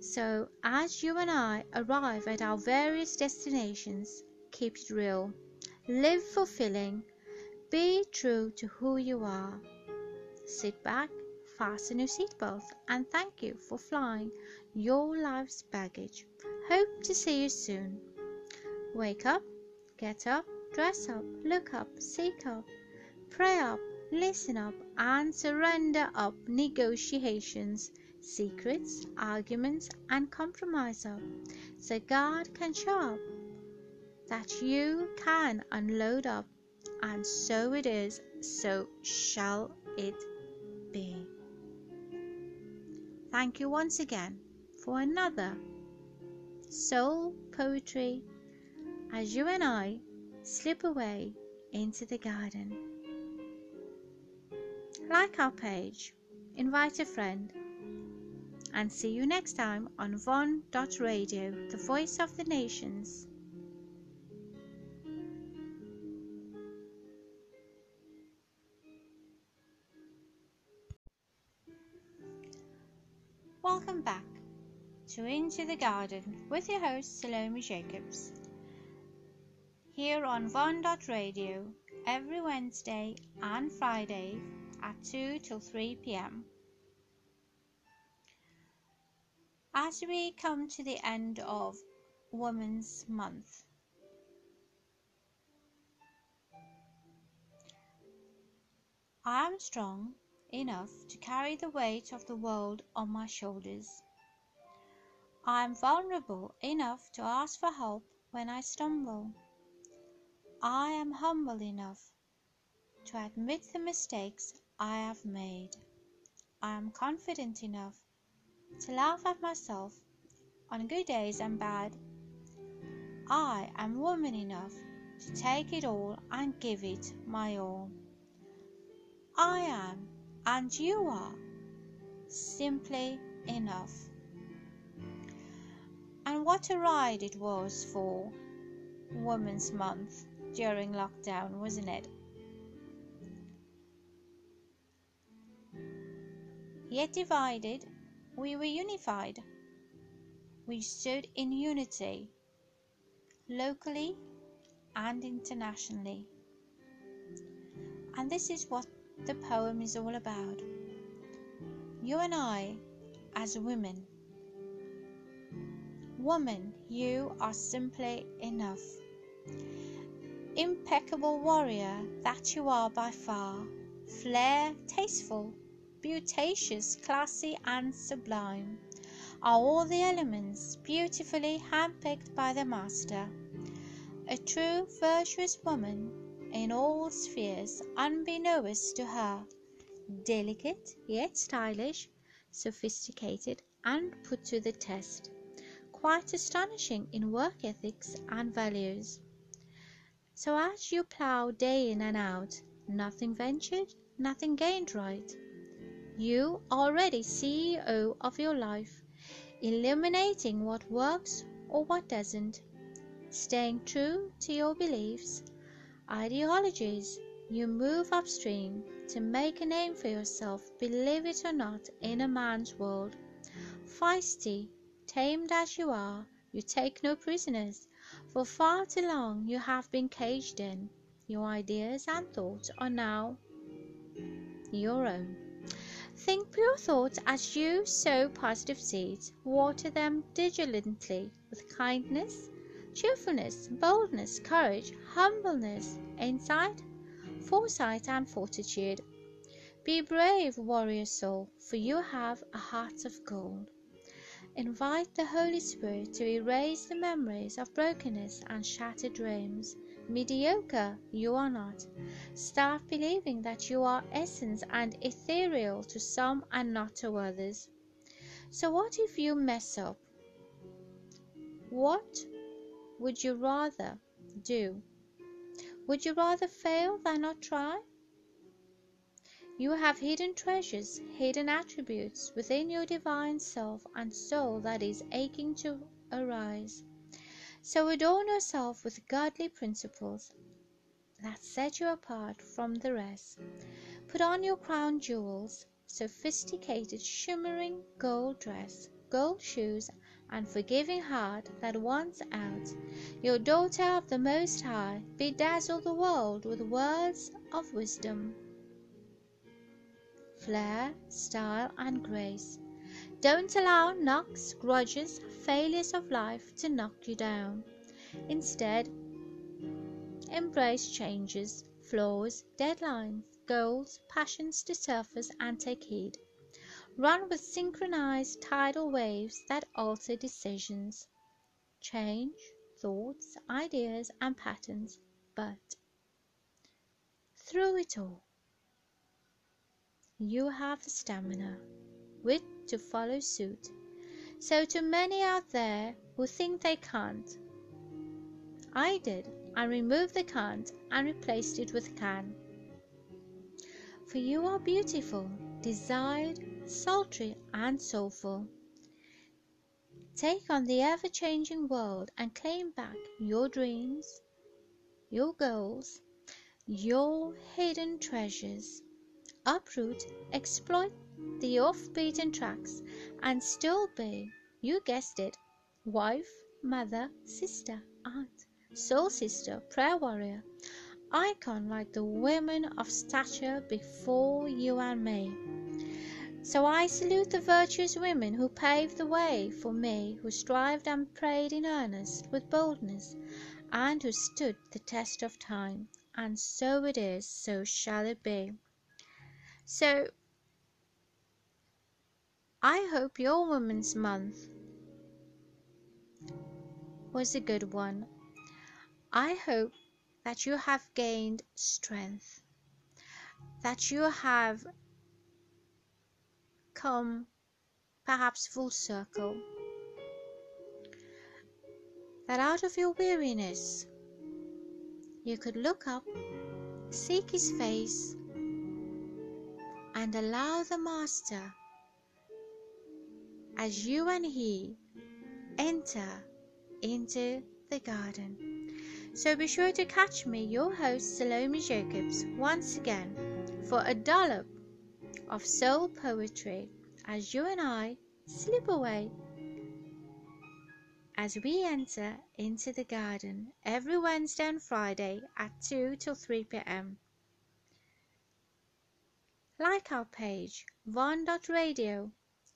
So, as you and I arrive at our various destinations, keep it real, live fulfilling, Be true to who you are. Sit back, fasten your seatbelt, and thank you for flying your life's baggage. Hope to see you soon. Wake up, get up, dress up, look up, seek up, pray up, listen up, and surrender up negotiations, secrets, arguments, and compromise so God can show up that you can unload up, and so it is, so shall it be. Thank you once again for another soul poetry as you and I slip away into the garden. Like our page, invite a friend, and see you next time on Von.radio, the voice of the nations. Welcome back to Into the Garden with your host Salome Jacobs. Here on Von.radio every Wednesday and Friday at 2 till 3 pm. As we come to the end of Women's Month, I am strong enough to carry the weight of the world on my shoulders. I am vulnerable enough to ask for help when I stumble. I am humble enough to admit the mistakes I have made. I am confident enough to laugh at myself on good days and bad. I am woman enough to take it all and give it my all. I am, and you are, simply enough. And what a ride it was for Women's Month during lockdown, wasn't it? Yet divided, we were unified. We stood in unity, locally and internationally. And this is what the poem is all about. You and I, as women. Woman, you are simply enough. Impeccable warrior that you are by far, flair, tasteful, beauteous, classy, and sublime, are all the elements beautifully handpicked by the Master. A true virtuous woman in all spheres, unbeknownst to her, delicate yet stylish, sophisticated and put to the test, quite astonishing in work ethics and values. So as you plough day in and out, nothing ventured, nothing gained right. You already CEO of your life, illuminating what works or what doesn't, staying true to your beliefs, ideologies, you move upstream to make a name for yourself, believe it or not, in a man's world. Feisty, tamed as you are, you take no prisoners, for far too long you have been caged in. Your ideas and thoughts are now your own. Think pure thoughts as you sow positive seeds. Water them diligently with kindness, cheerfulness, boldness, courage, humbleness, insight, foresight, and fortitude. Be brave, warrior soul, for you have a heart of gold. Invite the Holy Spirit to erase the memories of brokenness and shattered dreams. Mediocre, you are not. Start believing that you are essence and ethereal to some and not to others. So, what if you mess up? What would you rather do? Would you rather fail than not try? You have hidden treasures, hidden attributes within your divine self and soul that is aching to arise. So adorn yourself with godly principles that set you apart from the rest. Put on your crown jewels, sophisticated, shimmering gold dress, gold shoes, and forgiving heart that wants out. Your daughter of the Most High, bedazzle the world with words of wisdom. Flair, style, and grace. Don't allow knocks, grudges, failures of life to knock you down. Instead, embrace changes, flaws, deadlines, goals, passions to surface and take heed. Run with synchronized tidal waves that alter decisions, change thoughts, ideas, and patterns, but through it all, you have the stamina, wit to follow suit. So, to many out there who think they can't, I did. I removed the can't and replaced it with can. For you are beautiful, desired, sultry, and soulful. Take on the ever changing world and claim back your dreams, your goals, your hidden treasures. Uproot, exploit the off beaten tracks, and still be, you guessed it, wife, mother, sister, aunt, soul sister, prayer warrior, icon like the women of stature before you and me. So I salute the virtuous women who paved the way for me, who strived and prayed in earnest with boldness, and who stood the test of time. And so it is, so shall it be. So I hope your Women's Month was a good one. I hope that you have gained strength, that you have come perhaps full circle, that out of your weariness you could look up, seek His face, and allow the Master as you and He enter into the garden. So be sure to catch me, your host Salome Jacobs, once again for a dollop of soul poetry as you and I slip away as we enter into the garden every Wednesday and Friday at 2 till 3 pm. Like our page, von.radio.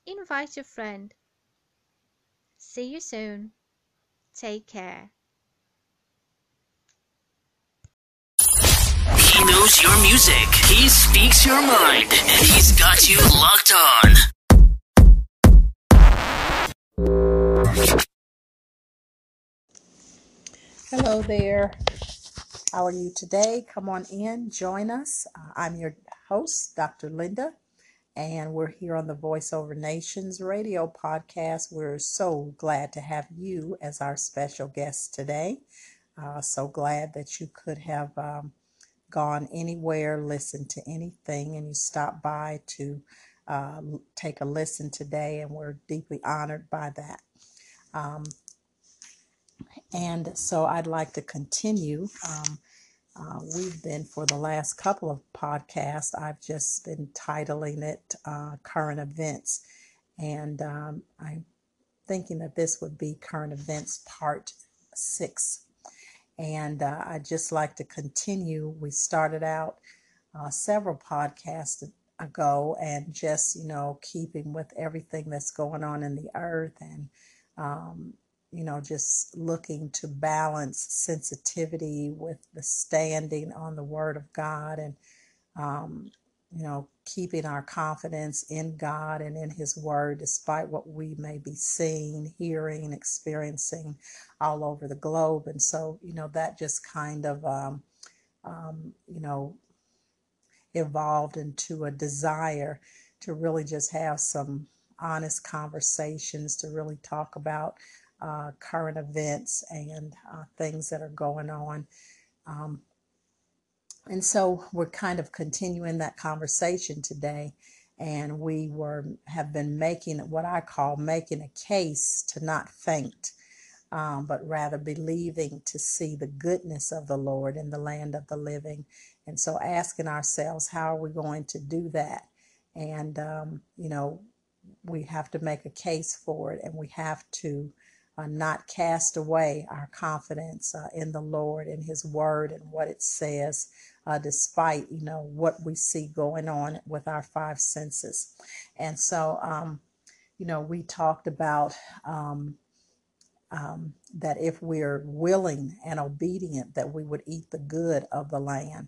Invite a friend. See you soon. Take care. He knows your music. He speaks your mind. And he's got you locked on. Hello there. How are you today? Come on in, join us. Uh, I'm your host, Dr. Linda, and we're here on the Voiceover Nations radio podcast. We're so glad to have you as our special guest today. Uh, so glad that you could have um, gone anywhere, listened to anything, and you stopped by to uh, take a listen today, and we're deeply honored by that. Um, and so I'd like to continue. Um, uh, we've been, for the last couple of podcasts, I've just been titling it uh, Current Events. And um, I'm thinking that this would be Current Events Part 6. And uh, I'd just like to continue. We started out uh, several podcasts ago and just, you know, keeping with everything that's going on in the earth and, um, you know, just looking to balance sensitivity with the standing on the Word of God and, um, you know, keeping our confidence in God and in His Word despite what we may be seeing, hearing, experiencing all over the globe. And so, you know, that just kind of, um, um, you know, evolved into a desire to really just have some honest conversations to really talk about uh, current events and uh, things that are going on. Um, and so we're kind of continuing that conversation today. And we were have been making what I call making a case to not faint, um, but rather believing to see the goodness of the Lord in the land of the living. And so asking ourselves, how are we going to do that? And um, you know, we have to make a case for it, and we have to uh, not cast away our confidence uh, in the Lord and His Word and what it says, uh, despite you know what we see going on with our five senses. And so, um, you know, we talked about. Um, um, that if we're willing and obedient, that we would eat the good of the land.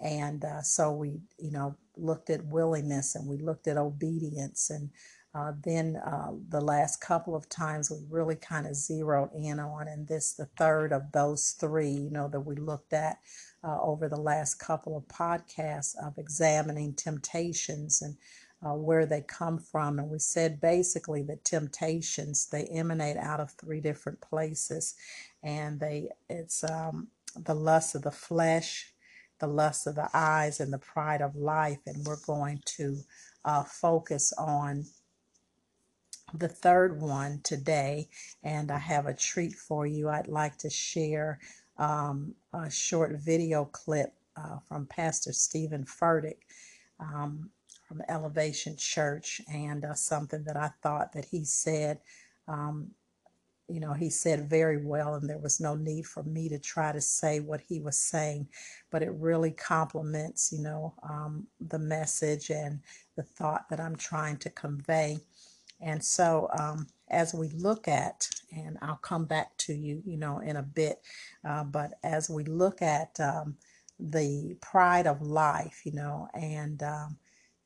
And uh, so we, you know, looked at willingness and we looked at obedience. And uh, then uh, the last couple of times we really kind of zeroed in on, and this the third of those three, you know, that we looked at uh, over the last couple of podcasts of examining temptations and uh, where they come from. And we said basically that temptations they emanate out of three different places, and they it's um, the lust of the flesh, the lust of the eyes, and the pride of life. And we're going to uh, focus on the third one today, and I have a treat for you. I'd like to share um, a short video clip uh, from Pastor Steven Furtick um, from Elevation Church, and uh, something that I thought that he said. Um, you know, he said very well, and there was no need for me to try to say what he was saying, but it really complements, you know, um, the message and the thought that I'm trying to convey. And so, um, as we look at, and I'll come back to you, you know, in a bit, uh, but as we look at um, the pride of life, you know, and um,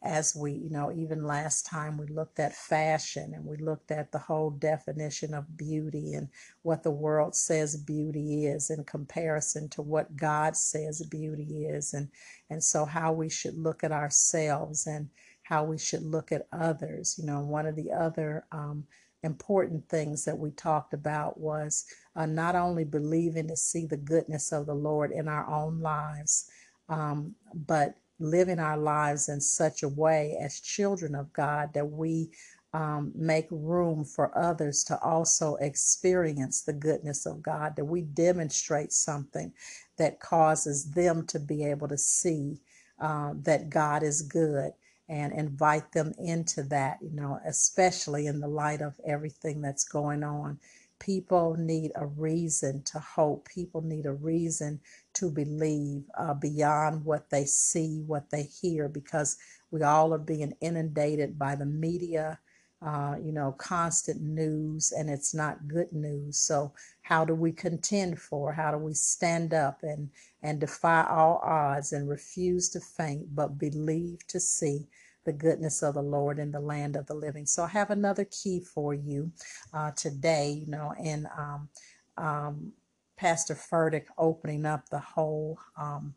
as we, you know, even last time we looked at fashion and we looked at the whole definition of beauty and what the world says beauty is in comparison to what God says beauty is, and and so how we should look at ourselves and how we should look at others. You know, one of the other um, important things that we talked about was uh, not only believing to see the goodness of the Lord in our own lives, um, but living our lives in such a way as children of God that we um, make room for others to also experience the goodness of God, that we demonstrate something that causes them to be able to see uh, that God is good and invite them into that, you know, especially in the light of everything that's going on. People need a reason to hope. People need a reason to believe uh, beyond what they see, what they hear, because we all are being inundated by the media, uh, you know, constant news, and it's not good news. So, how do we contend for? How do we stand up and and defy all odds and refuse to faint, but believe to see? the goodness of the Lord in the land of the living. So I have another key for you uh, today, you know, and um, um, Pastor Furtick opening up the whole, um,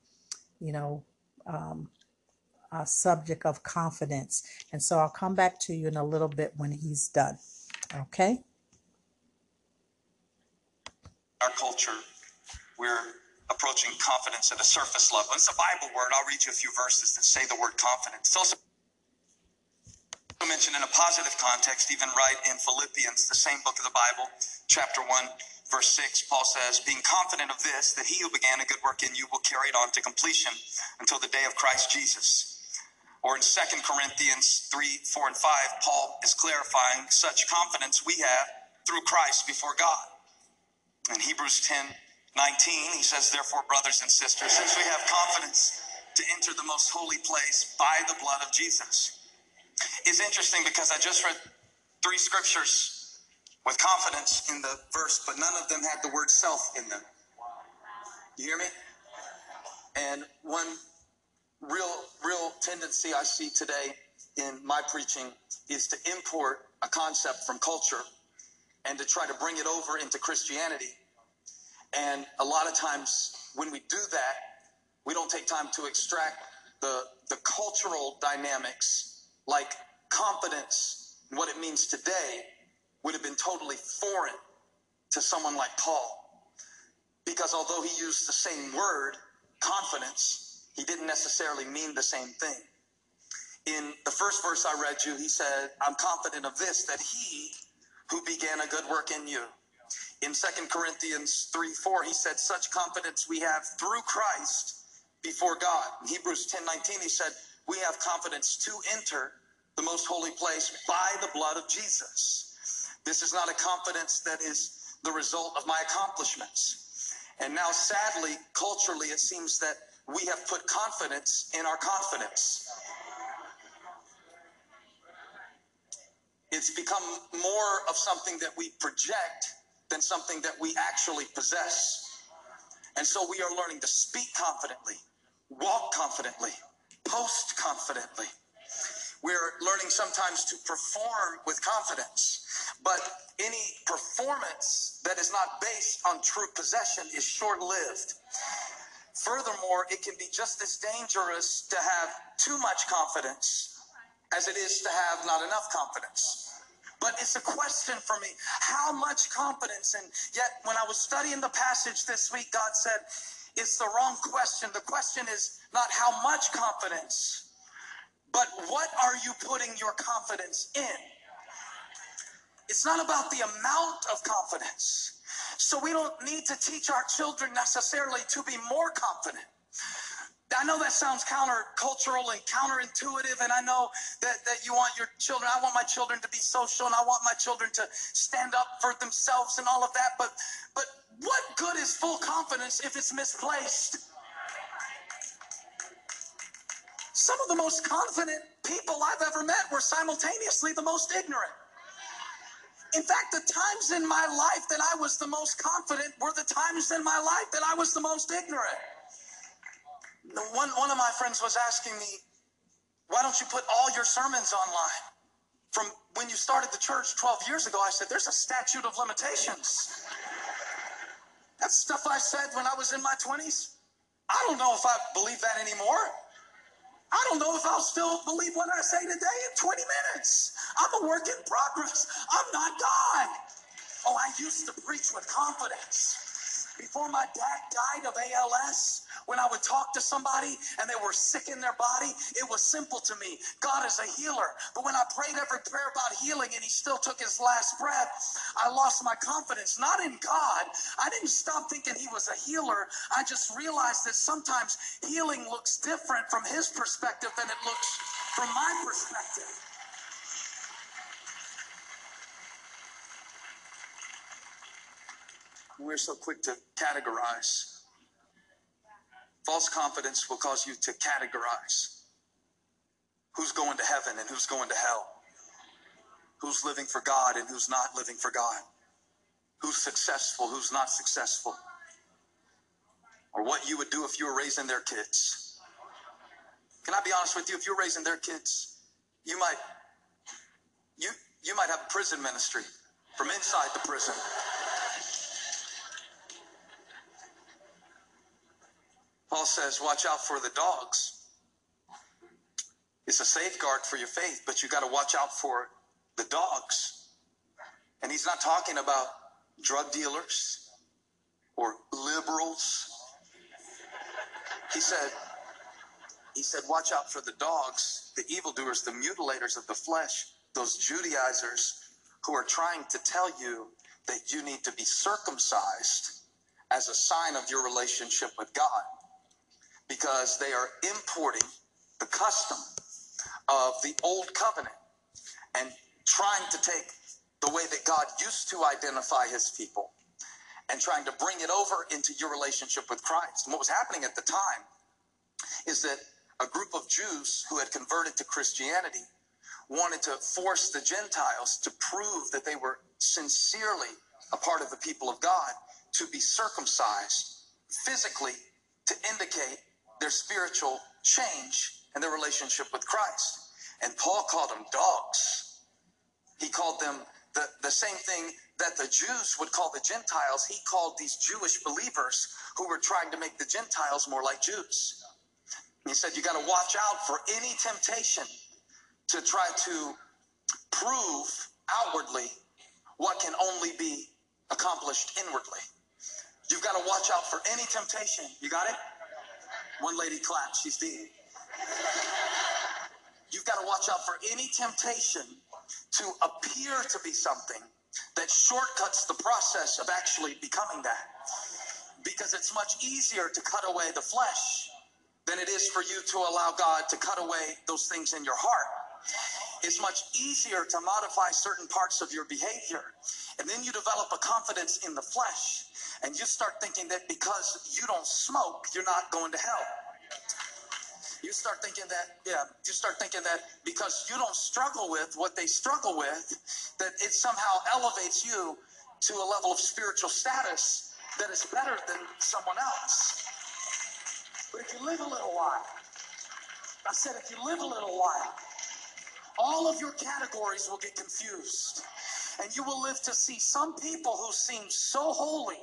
you know, um, uh, subject of confidence. And so I'll come back to you in a little bit when he's done. Okay? our culture, we're approaching confidence at a surface level. It's a Bible word. I'll read you a few verses that say the word confidence. It's also mentioned in a positive context, even right in Philippians, the same book of the Bible, chapter 1, verse 6. Paul says, Being confident of this, that he who began a good work in you will carry it on to completion until the day of Christ Jesus. Or in 2 Corinthians 3, 4, and 5, Paul is clarifying such confidence we have through Christ before God. In Hebrews 10, 19, he says, Therefore, brothers and sisters, since we have confidence to enter the most holy place by the blood of Jesus. It's interesting because I just read three scriptures with confidence in the verse, but none of them had the word self in them. You hear me? And one real, real tendency I see today in my preaching is to import a concept from culture and to try to bring it over into Christianity. And a lot of times when we do that, we don't take time to extract the, the cultural dynamics, like confidence, and what it means today, would have been totally foreign to someone like Paul. Because although he used the same word, confidence, he didn't necessarily mean the same thing. In the first verse I read you, he said, I'm confident of this, that he who began a good work in you. In 2 Corinthians 3 4, he said, Such confidence we have through Christ before God. In Hebrews ten nineteen, he said, We have confidence to enter the most holy place by the blood of Jesus. This is not a confidence that is the result of my accomplishments. And now, sadly, culturally, it seems that we have put confidence in our confidence. It's become more of something that we project than something that we actually possess. And so we are learning to speak confidently, walk confidently, post confidently. We're learning sometimes to perform with confidence. But any performance that is not based on true possession is short lived. Furthermore, it can be just as dangerous to have too much confidence as it is to have not enough confidence. But it's a question for me how much confidence? And yet, when I was studying the passage this week, God said, it's the wrong question. The question is not how much confidence, but what are you putting your confidence in? It's not about the amount of confidence. So we don't need to teach our children necessarily to be more confident. I know that sounds countercultural and counterintuitive, and I know that, that you want your children, I want my children to be social, and I want my children to stand up for themselves and all of that, but but what good is full confidence if it's misplaced? Some of the most confident people I've ever met were simultaneously the most ignorant. In fact, the times in my life that I was the most confident were the times in my life that I was the most ignorant. One, one of my friends was asking me, why don't you put all your sermons online? From when you started the church 12 years ago, I said, there's a statute of limitations. That's stuff I said when I was in my 20s. I don't know if I believe that anymore. I don't know if I'll still believe what I say today in 20 minutes. I'm a work in progress. I'm not God. Oh, I used to preach with confidence. Before my dad died of ALS, when I would talk to somebody and they were sick in their body, it was simple to me. God is a healer. But when I prayed every prayer about healing and he still took his last breath, I lost my confidence. Not in God. I didn't stop thinking he was a healer. I just realized that sometimes healing looks different from his perspective than it looks from my perspective. We're so quick to categorize. False confidence will cause you to categorize who's going to heaven and who's going to hell, who's living for God and who's not living for God, who's successful, who's not successful, or what you would do if you were raising their kids. Can I be honest with you? If you're raising their kids, you might you you might have a prison ministry from inside the prison. Paul says, watch out for the dogs. It's a safeguard for your faith, but you got to watch out for the dogs. And he's not talking about drug dealers or liberals. He said, he said, watch out for the dogs, the evildoers, the mutilators of the flesh, those Judaizers who are trying to tell you that you need to be circumcised as a sign of your relationship with God because they are importing the custom of the old covenant and trying to take the way that God used to identify his people and trying to bring it over into your relationship with Christ. And what was happening at the time is that a group of Jews who had converted to Christianity wanted to force the Gentiles to prove that they were sincerely a part of the people of God to be circumcised physically to indicate their spiritual change and their relationship with Christ. And Paul called them dogs. He called them the, the same thing that the Jews would call the Gentiles. He called these Jewish believers who were trying to make the Gentiles more like Jews. He said, You got to watch out for any temptation to try to prove outwardly what can only be accomplished inwardly. You've got to watch out for any temptation. You got it? One lady clapped. She's deep. You've got to watch out for any temptation to appear to be something that shortcuts the process of actually becoming that. Because it's much easier to cut away the flesh than it is for you to allow God to cut away those things in your heart. it's much easier to modify certain parts of your behavior. And then you develop a confidence in the flesh. And you start thinking that because you don't smoke, you're not going to hell. You start thinking that, yeah, you start thinking that because you don't struggle with what they struggle with, that it somehow elevates you to a level of spiritual status that is better than someone else. But if you live a little while, I said, if you live a little while, all of your categories will get confused. And you will live to see some people who seem so holy,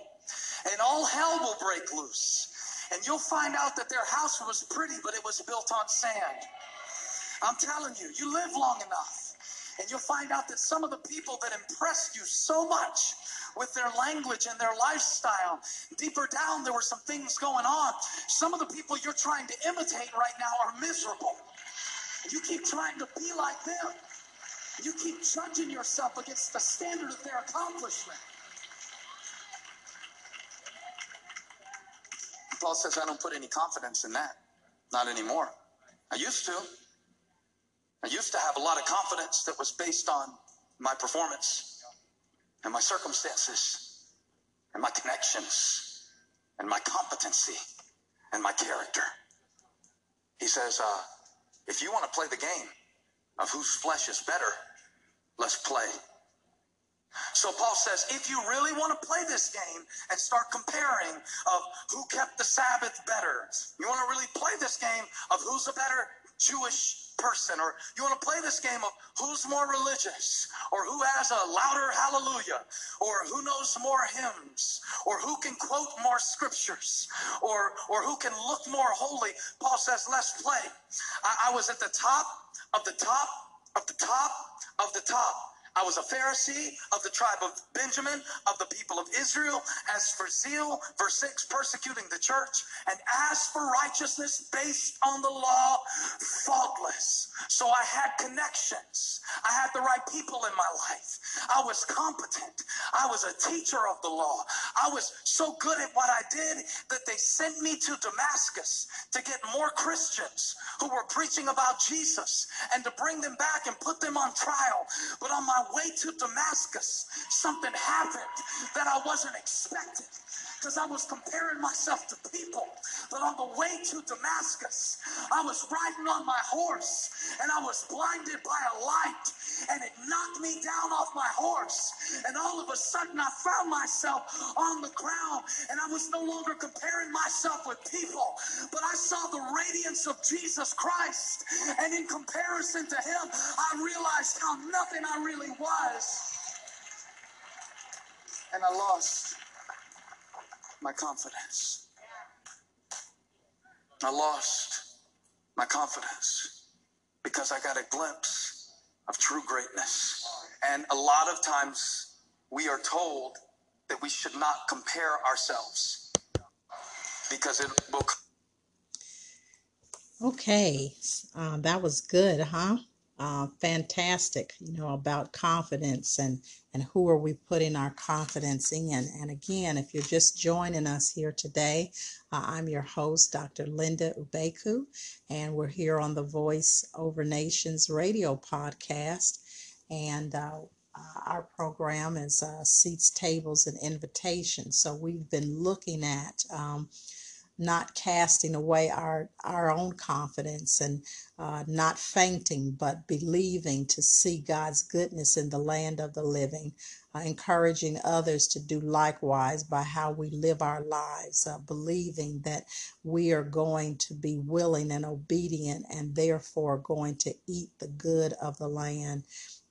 and all hell will break loose. And you'll find out that their house was pretty, but it was built on sand. I'm telling you, you live long enough, and you'll find out that some of the people that impressed you so much with their language and their lifestyle, deeper down, there were some things going on. Some of the people you're trying to imitate right now are miserable. You keep trying to be like them. You keep judging yourself against the standard of their accomplishment. Paul says, I don't put any confidence in that. Not anymore. I used to. I used to have a lot of confidence that was based on my performance and my circumstances and my connections and my competency and my character. He says, uh, if you want to play the game of whose flesh is better, let's play. So Paul says, if you really want to play this game and start comparing of who kept the Sabbath better, you want to really play this game of who's a better Jewish person, or you want to play this game of who's more religious, or who has a louder hallelujah, or who knows more hymns, or who can quote more scriptures, or or who can look more holy. Paul says, let's play. I, I was at the top of the top of the top of the top. I was a Pharisee of the tribe of Benjamin, of the people of Israel. As for zeal, verse 6, persecuting the church. And as for righteousness based on the law, faultless. So I had connections. I had the right people in my life. I was competent. I was a teacher of the law. I was so good at what I did that they sent me to Damascus to get more Christians who were preaching about Jesus and to bring them back and put them on trial. But on my way to Damascus, something happened that I wasn't expecting because I was comparing myself to people. But on the way to Damascus, I was riding on my horse and I was blinded by a light and it knocked me down off my horse. And all of a sudden, I found myself on the ground and I was no longer comparing myself with people, but I saw the radiance of Jesus Christ. And in comparison to him, I realized how nothing I really was. And I lost my confidence. I lost my confidence because I got a glimpse of true greatness. And a lot of times we are told that we should not compare ourselves because it will. Okay, um, that was good, huh? Uh, fantastic, you know, about confidence and and who are we putting our confidence in. And again, if you're just joining us here today, uh, I'm your host, Dr. Linda Ubeku, and we're here on the Voice Over Nations radio podcast. And uh, uh, our program is uh, Seats, Tables, and Invitations. So we've been looking at um, not casting away our, our own confidence and uh, not fainting, but believing to see God's goodness in the land of the living, uh, encouraging others to do likewise by how we live our lives, uh, believing that we are going to be willing and obedient and therefore going to eat the good of the land.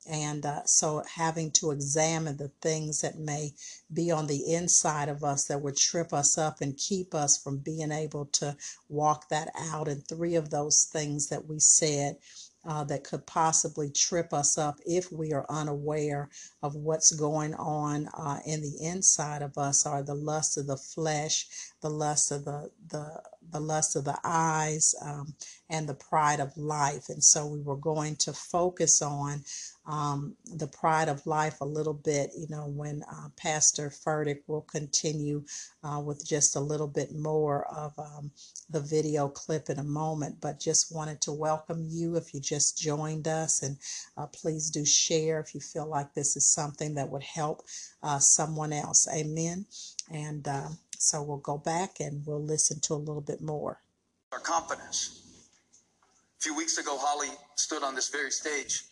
And uh, so, having to examine the things that may be on the inside of us that would trip us up and keep us from being able to walk that out. And three of those things that we said uh, that could possibly trip us up if we are unaware of what's going on uh, in the inside of us are the lust of the flesh, the lust of the the the lust of the eyes, um, and the pride of life. And so we were going to focus on um, the pride of life a little bit, you know, when uh, Pastor Furtick will continue uh, with just a little bit more of um, the video clip in a moment. But just wanted to welcome you if you just joined us, and uh, please do share if you feel like this is something that would help uh, someone else. Amen. And uh, so we'll go back and we'll listen to a little bit more. Our confidence. A few weeks ago, Holly stood on this very stage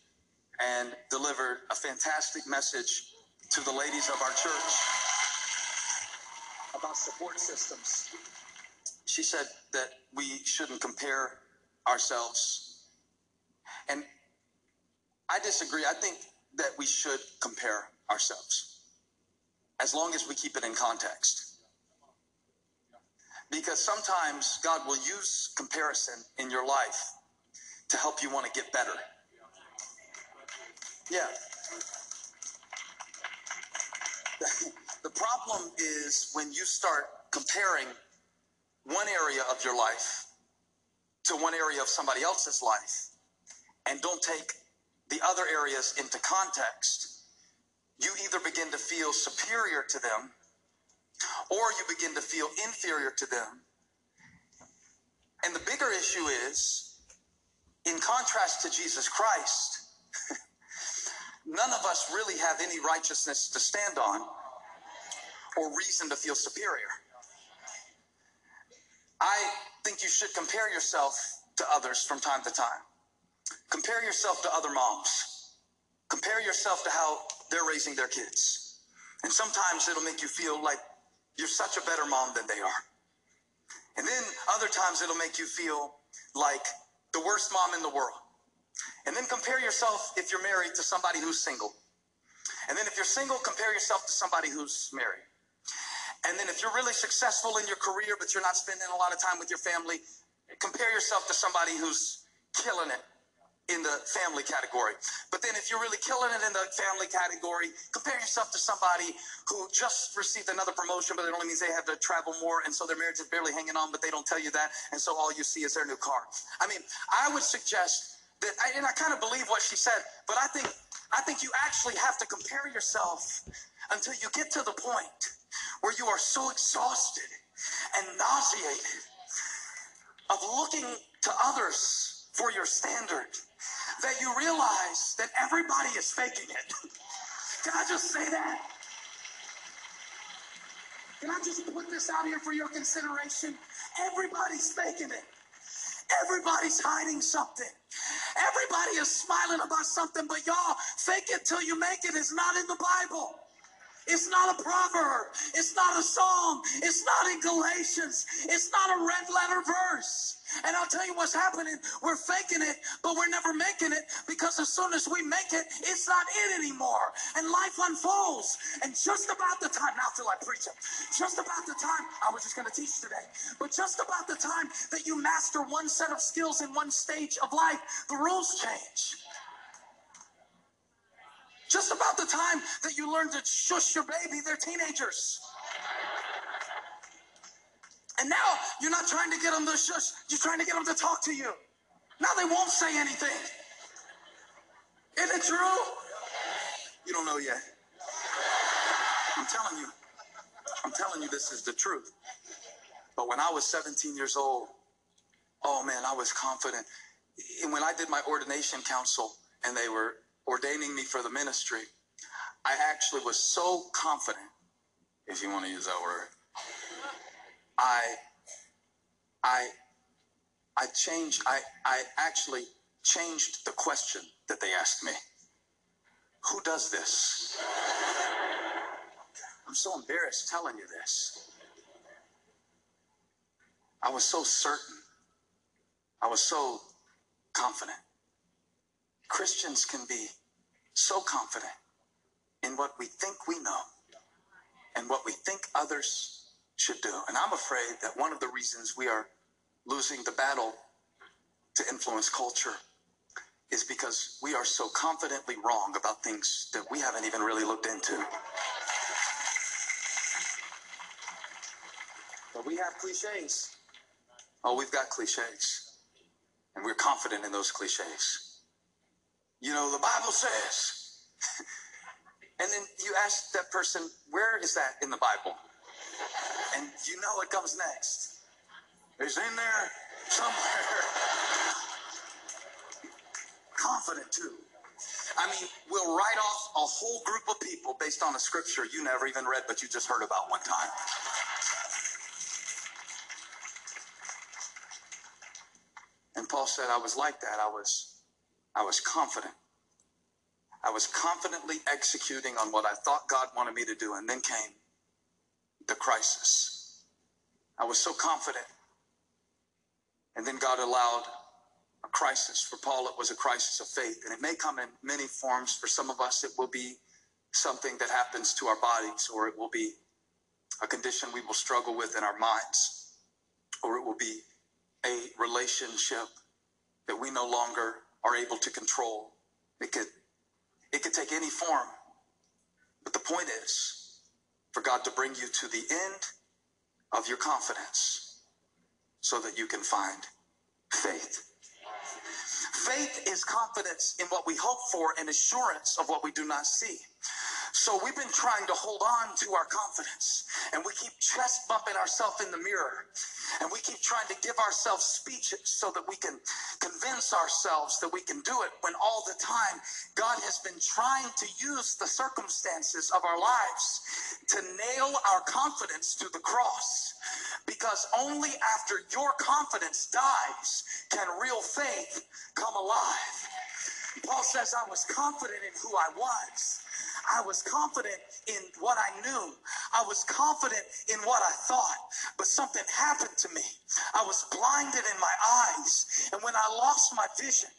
and delivered a fantastic message to the ladies of our church about support systems. She said that we shouldn't compare ourselves. And I disagree. I think that we should compare ourselves as long as we keep it in context. Because sometimes God will use comparison in your life to help you want to get better. Yeah. *laughs* The problem is when you start comparing one area of your life to one area of somebody else's life and don't take the other areas into context, you either begin to feel superior to them or you begin to feel inferior to them. And the bigger issue is, in contrast to Jesus Christ, *laughs* none of us really have any righteousness to stand on or reason to feel superior. I think you should compare yourself to others from time to time. Compare yourself to other moms. Compare yourself to how they're raising their kids. And sometimes it'll make you feel like you're such a better mom than they are. And then other times it'll make you feel like the worst mom in the world. And then compare yourself if you're married to somebody who's single. And then if you're single, compare yourself to somebody who's married. And then if you're really successful in your career, but you're not spending a lot of time with your family, compare yourself to somebody who's killing it in the family category. But then if you're really killing it in the family category, compare yourself to somebody who just received another promotion, but it only means they have to travel more, and so their marriage is barely hanging on, but they don't tell you that, and so all you see is their new car. I mean, I would suggest that, and I kind of believe what she said, but I think I think you actually have to compare yourself until you get to the point where you are so exhausted and nauseated of looking to others for your standard that you realize that everybody is faking it. *laughs* Can I just say that? Can I just put this out here for your consideration? Everybody's faking it. Everybody's hiding something. Everybody is smiling about something, but y'all, fake it till you make it is not in the Bible. It's not a proverb. It's not a psalm. It's not in Galatians. It's not a red letter verse. And I'll tell you what's happening. We're faking it, but we're never making it because as soon as we make it, it's not it anymore. And life unfolds. And just about the time, now till I preach it, just about the time, I was just going to teach today, but just about the time that you master one set of skills in one stage of life, the rules change. Just about the time that you learn to shush your baby, they're teenagers. And now you're not trying to get them to shush, you're trying to get them to talk to you. Now they won't say anything. Isn't it true? You don't know yet. I'm telling you. I'm telling you this is the truth. But when I was 17 years old, oh man, I was confident. And when I did my ordination council and they were ordaining me for the ministry, I actually was so confident, if you want to use that word. I, I, I changed. I, I actually changed the question that they asked me. Who does this? I'm so embarrassed telling you this. I was so certain. I was so confident. Christians can be so confident in what we think we know and what we think others should do. And I'm afraid that one of the reasons we are losing the battle to influence culture is because we are so confidently wrong about things that we haven't even really looked into. But we have cliches. Oh, we've got cliches, and we're confident in those cliches. You know, the Bible says, *laughs* and then you ask that person, where is that in the Bible? And you know what comes next. It's in there somewhere. *laughs* Confident too. I mean, we'll write off a whole group of people based on a scripture you never even read, but you just heard about one time. And Paul said, I was like that. I was, I was confident. I was confidently executing on what I thought God wanted me to do. And then came the crisis. I was so confident. And then God allowed a crisis. For Paul, it was a crisis of faith. And it may come in many forms. For some of us, it will be something that happens to our bodies, or it will be a condition we will struggle with in our minds, or it will be a relationship that we no longer are able to control. It could, it could take any form. But the point is for God to bring you to the end of your confidence so that you can find faith. Faith is confidence in what we hope for and assurance of what we do not see. So we've been trying to hold on to our confidence and we keep chest bumping ourselves in the mirror and we keep trying to give ourselves speeches so that we can convince ourselves that we can do it when all the time God has been trying to use the circumstances of our lives to nail our confidence to the cross. Because only after your confidence dies can real faith come alive. Paul says, I was confident in who I was. I was confident in what I knew. I was confident in what I thought. But something happened to me. I was blinded in my eyes. And when I lost my vision,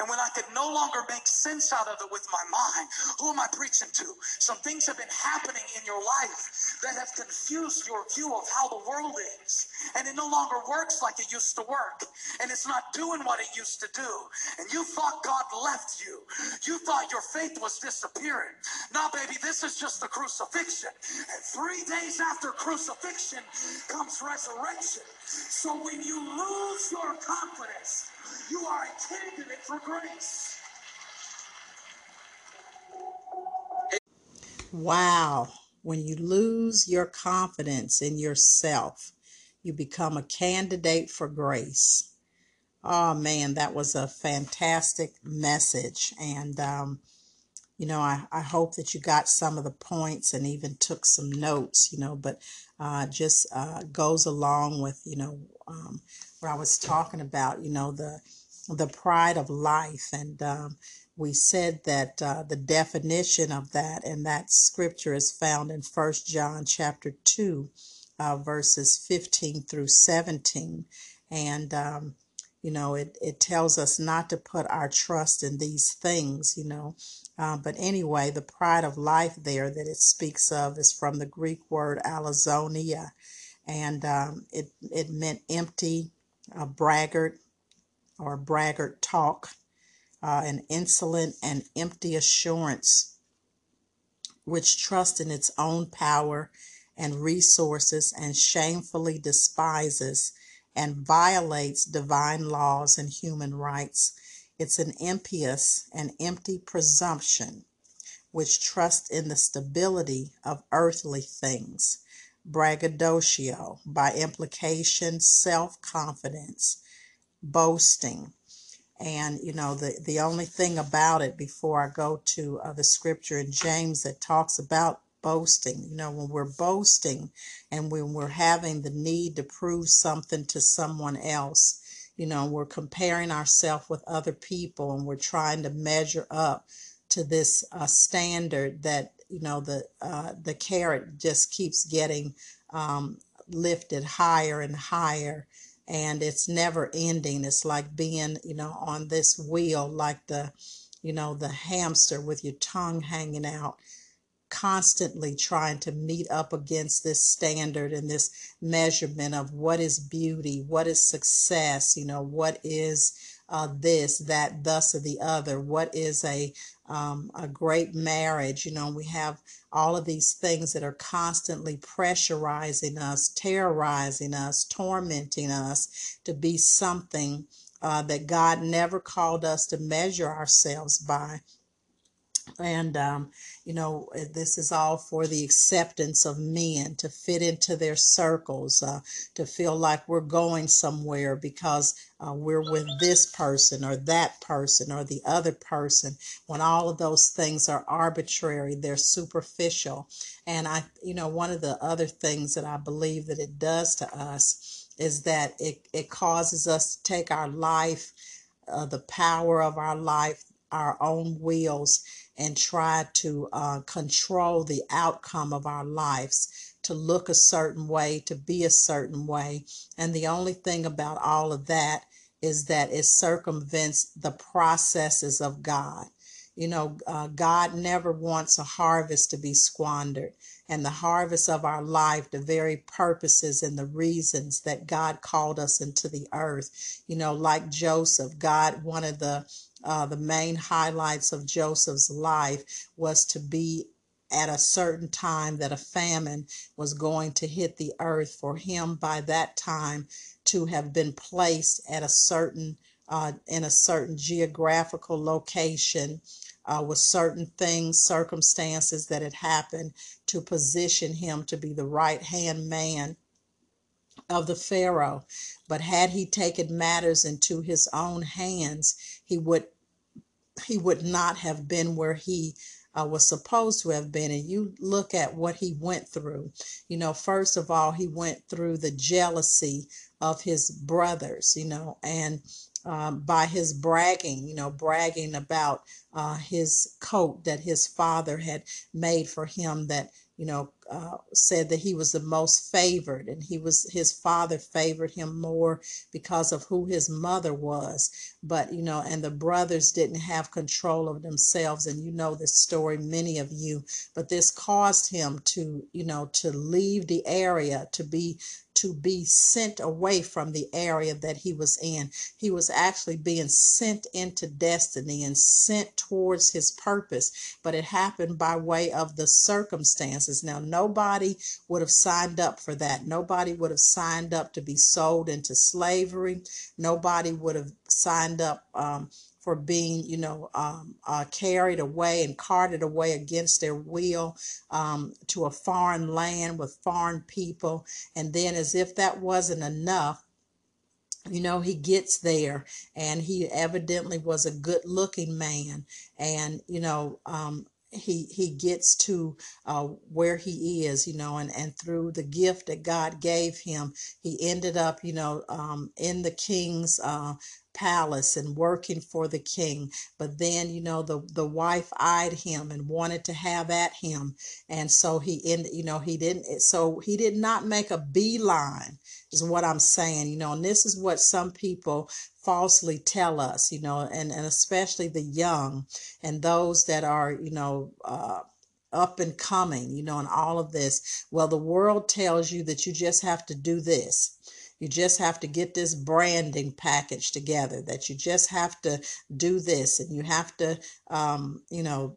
and when I could no longer make sense out of it with my mind, who am I preaching to? Some things have been happening in your life that have confused your view of how the world is. And it no longer works like it used to work. And it's not doing what it used to do. And you thought God left you. You thought your faith was disappearing. Now, baby, this is just the crucifixion. And three days after crucifixion comes resurrection. So when you lose your confidence, you are a candidate for grace. Wow. When you lose your confidence in yourself, you become a candidate for grace. Oh man, that was a fantastic message. And, um, you know, I, I hope that you got some of the points and even took some notes, you know, but uh, just uh, goes along with, you know, um, where I was talking about, you know, the the pride of life. And um, we said that uh, the definition of that and that scripture is found in First John chapter 2, uh, verses 15 through 17. And, um, you know, it, it tells us not to put our trust in these things, you know. Uh, but anyway, the pride of life there that it speaks of is from the Greek word alazonia. And um, it, it meant empty, uh, braggart, or braggart talk, uh, an insolent and empty assurance which trusts in its own power and resources and shamefully despises and violates divine laws and human rights. It's an impious and empty presumption which trusts in the stability of earthly things. Braggadocio, by implication, self confidence, boasting. And, you know, the, the only thing about it before I go to uh, the scripture in James that talks about boasting, you know, when we're boasting and when we're having the need to prove something to someone else, you know, we're comparing ourselves with other people and we're trying to measure up to this uh, standard that, you know, the, uh, the carrot just keeps getting um, lifted higher and higher and it's never ending. It's like being, you know, on this wheel, like the, you know, the hamster with your tongue hanging out, constantly trying to meet up against this standard and this measurement of what is beauty, what is success, you know, what is uh, this, that, thus, or the other. What is a um, a great marriage? You know, we have all of these things that are constantly pressurizing us, terrorizing us, tormenting us to be something uh, that God never called us to measure ourselves by and um, you know eh, this is all for the acceptance of men to fit into their circles uh, to feel like we're going somewhere because uh, we're with this person or that person or the other person. When all of those things are arbitrary they're superficial. And i you know one of the other things that i believe that it does to us is that it, it causes us to take our life uh, the power of our life our own wills and try to uh, control the outcome of our lives, to look a certain way, to be a certain way. And the only thing about all of that is that it circumvents the processes of God. You know, uh, God never wants a harvest to be squandered. And the harvest of our life, the very purposes and the reasons that God called us into the earth. You know, like Joseph, God, one of the uh, the main highlights of Joseph's life was to be at a certain time that a famine was going to hit the earth for him by that time to have been placed at a certain uh, in a certain geographical location uh, with certain things circumstances that had happened to position him to be the right hand man of the Pharaoh. But had he taken matters into his own hands, he would he would not have been where he uh, was supposed to have been. And you look at what he went through. You know, first of all, he went through the jealousy of his brothers, you know, and um, by his bragging, you know, bragging about uh, his coat that his father had made for him that you know, uh, said that he was the most favored, and he was his father favored him more because of who his mother was. But you know, and the brothers didn't have control of themselves, and you know this story, many of you. But this caused him to, you know, to leave the area, to be to be sent away from the area that he was in. He was actually being sent into destiny and sent towards his purpose, but it happened by way of the circumstances. Now, nobody would have signed up for that. Nobody would have signed up to be sold into slavery. Nobody would have signed up. Um, for being, you know, um, uh, carried away and carted away against their will um, to a foreign land with foreign people. And then, as if that wasn't enough, you know, he gets there and he evidently was a good looking man. And, you know, um, he he gets to uh, where he is you know and and through the gift that god gave him he ended up you know um, in the king's uh, palace and working for the king but then you know the the wife eyed him and wanted to have at him and so he ended you know he didn't so he did not make a beeline is what i'm saying you know and this is what some people falsely tell us you know and and especially the young and those that are you know uh up and coming, you know, and all of this. Well, the world tells you that you just have to do this. You just have to get this branding package together, that you just have to do this, and you have to, um, you know,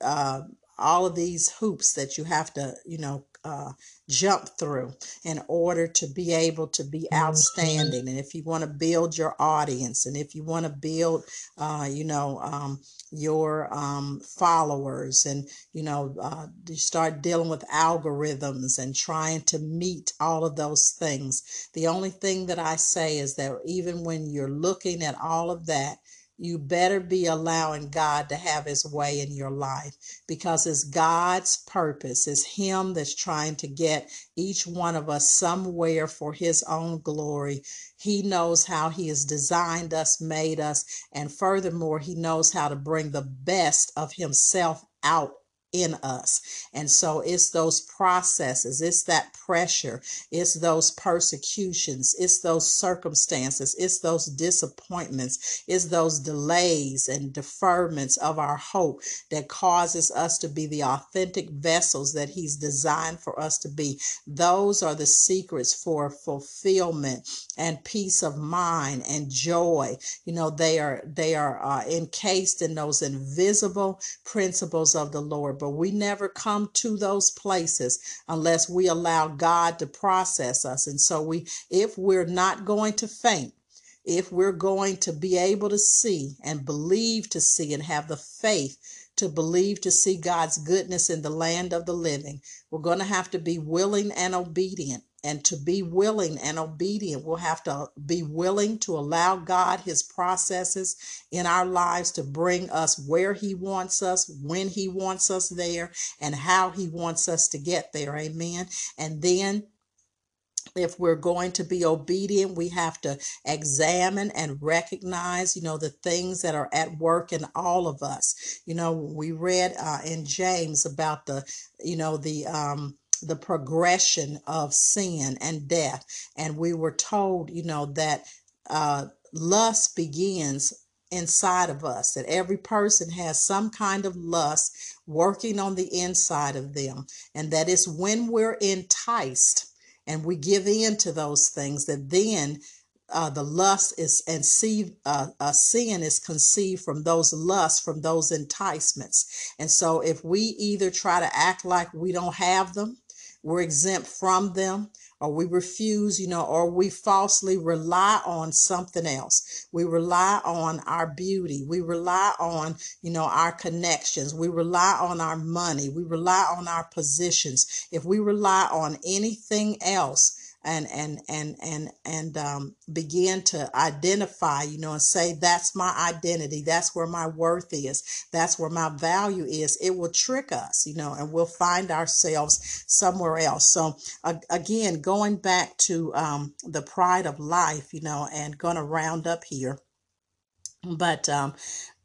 uh, all of these hoops that you have to, you know, uh, jump through in order to be able to be outstanding. And if you want to build your audience, and if you want to build, uh, you know, um, your um, followers, and you know, uh, you start dealing with algorithms and trying to meet all of those things. The only thing that I say is that even when you're looking at all of that, you better be allowing God to have his way in your life because it's God's purpose. It's him that's trying to get each one of us somewhere for his own glory. He knows how he has designed us, made us, and furthermore, he knows how to bring the best of himself out in us. And so it's those processes, it's that pressure, it's those persecutions, it's those circumstances, it's those disappointments, it's those delays and deferments of our hope that causes us to be the authentic vessels that He's designed for us to be. Those are the secrets for fulfillment and peace of mind and joy. You know, they are they are uh, encased in those invisible principles of the Lord. But we never come to those places unless we allow God to process us. And so we, if we're not going to faint if we're going to be able to see and believe to see and have the faith to believe to see God's goodness in the land of the living, we're going to have to be willing and obedient. And to be willing and obedient, we'll have to be willing to allow God his processes in our lives to bring us where he wants us, when he wants us there, and how he wants us to get there. Amen. And then if we're going to be obedient, we have to examine and recognize, you know, the things that are at work in all of us. You know, we read uh, in James about the, you know, the, um, the progression of sin and death. And we were told, you know, that uh, lust begins inside of us, that every person has some kind of lust working on the inside of them. And that it's when we're enticed and we give in to those things that then uh, the lust is and see uh, uh, sin is conceived from those lusts from those enticements and so if we either try to act like we don't have them we're exempt from them or we refuse you know or we falsely rely on something else. We rely on our beauty. We rely on you know our connections. We rely on our money. We rely on our positions. If we rely on anything else and and and and and um, begin to identify you know and say that's my identity. That's where my worth is. That's where my value is. It will trick us you know and we'll find ourselves somewhere else. So uh, again going back to um, the pride of life you know and gonna round up here. But um,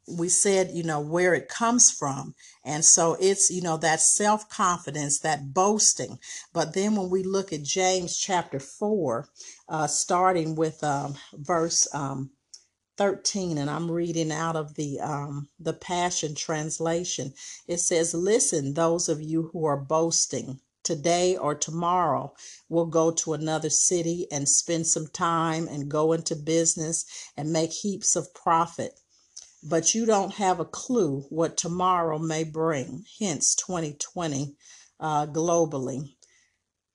we said, you know, where it comes from. And so it's, you know, that self confidence, that boasting. But then when we look at James chapter 4, uh, starting with um, verse um, 13 and i'm reading out of the um the passion translation it says listen those of you who are boasting today or tomorrow we'll go to another city and spend some time and go into business and make heaps of profit but you don't have a clue what tomorrow may bring hence 2020 uh, globally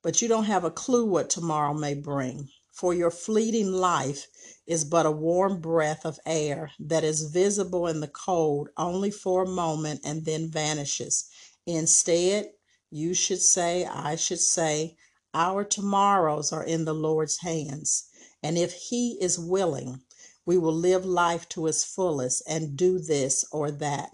but you don't have a clue what tomorrow may bring. For your fleeting life is but a warm breath of air that is visible in the cold only for a moment and then vanishes. Instead, you should say, I should say, our tomorrows are in the Lord's hands. And if He is willing, we will live life to its fullest and do this or that.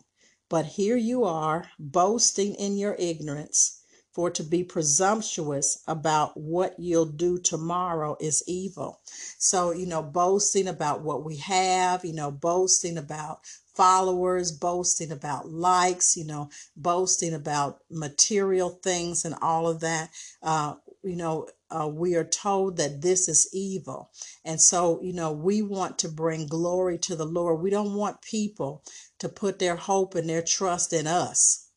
But here you are, boasting in your ignorance. For to be presumptuous about what you'll do tomorrow is evil. So, you know, boasting about what we have, you know, boasting about followers, boasting about likes, you know, boasting about material things and all of that. Uh, you know, uh, we are told that this is evil. And so, you know, we want to bring glory to the Lord. We don't want people to put their hope and their trust in us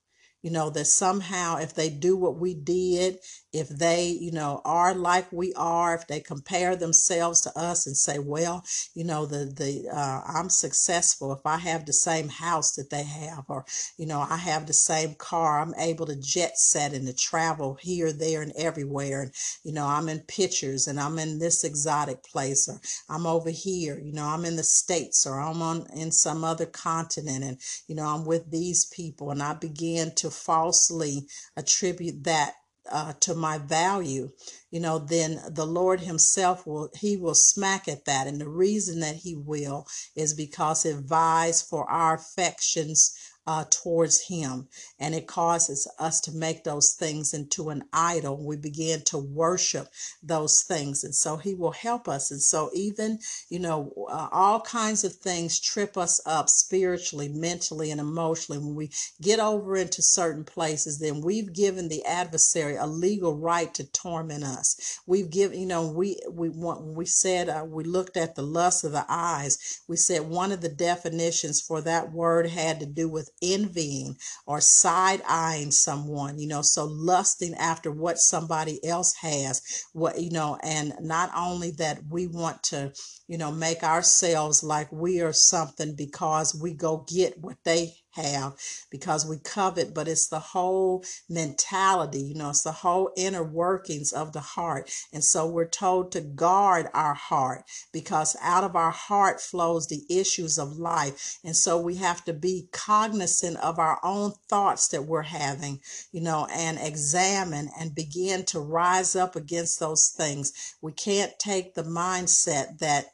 you know that somehow if they do what we did if they you know are like we are if they compare themselves to us and say well you know the the uh, i'm successful if i have the same house that they have or you know i have the same car i'm able to jet set and to travel here there and everywhere and you know i'm in pictures and i'm in this exotic place or i'm over here you know i'm in the states or i'm on in some other continent and you know i'm with these people and i begin to falsely attribute that uh, to my value, you know, then the Lord Himself will, He will smack at that. And the reason that He will is because it vies for our affections uh, towards Him. And it causes us to make those things into an idol. We begin to worship those things. And so He will help us. And so, even, you know, uh, all kinds of things trip us up spiritually, mentally, and emotionally. When we get over into certain places, then we've given the adversary a legal right to torment us. We've given, you know, we, we want, we said, uh, we looked at the lust of the eyes. We said one of the definitions for that word had to do with envying or side eyeing someone, you know, so lusting after what somebody else has, what, you know, and not only that we want to, you know, make ourselves like we are something because we go get what they have because we covet, but it's the whole mentality, you know, it's the whole inner workings of the heart. And so we're told to guard our heart because out of our heart flows the issues of life. And so we have to be cognizant of our own thoughts that we're having, you know, and examine and begin to rise up against those things. We can't take the mindset that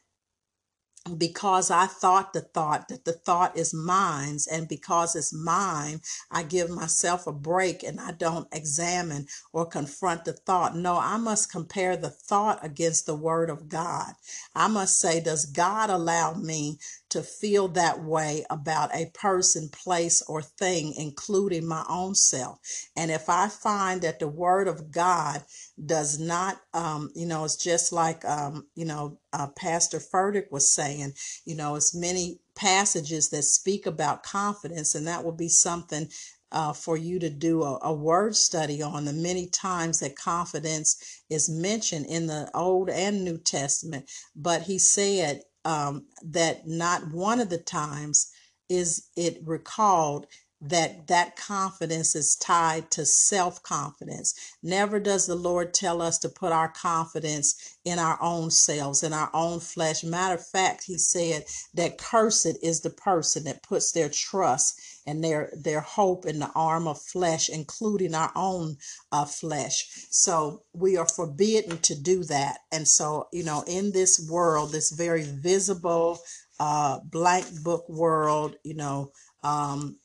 because I thought the thought that the thought is mine, and because it's mine, I give myself a break and I don't examine or confront the thought. No, I must compare the thought against the word of God. I must say, does God allow me to feel that way about a person, place, or thing, including my own self? And if I find that the word of God does not, um, you know, it's just like, um, you know, uh, Pastor Furtick was saying, you know, it's many passages that speak about confidence, and that will be something uh, for you to do a, a word study on the many times that confidence is mentioned in the Old and New Testament. But he said um, that not one of the times is it recalled that that confidence is tied to self-confidence. Never does the lord tell us to put our confidence in our own selves in our own flesh. Matter of fact he said that cursed is the person that puts their trust and their their hope in the arm of flesh including our own uh, flesh. So we are forbidden to do that. And so you know in this world this very visible uh blank book world you know um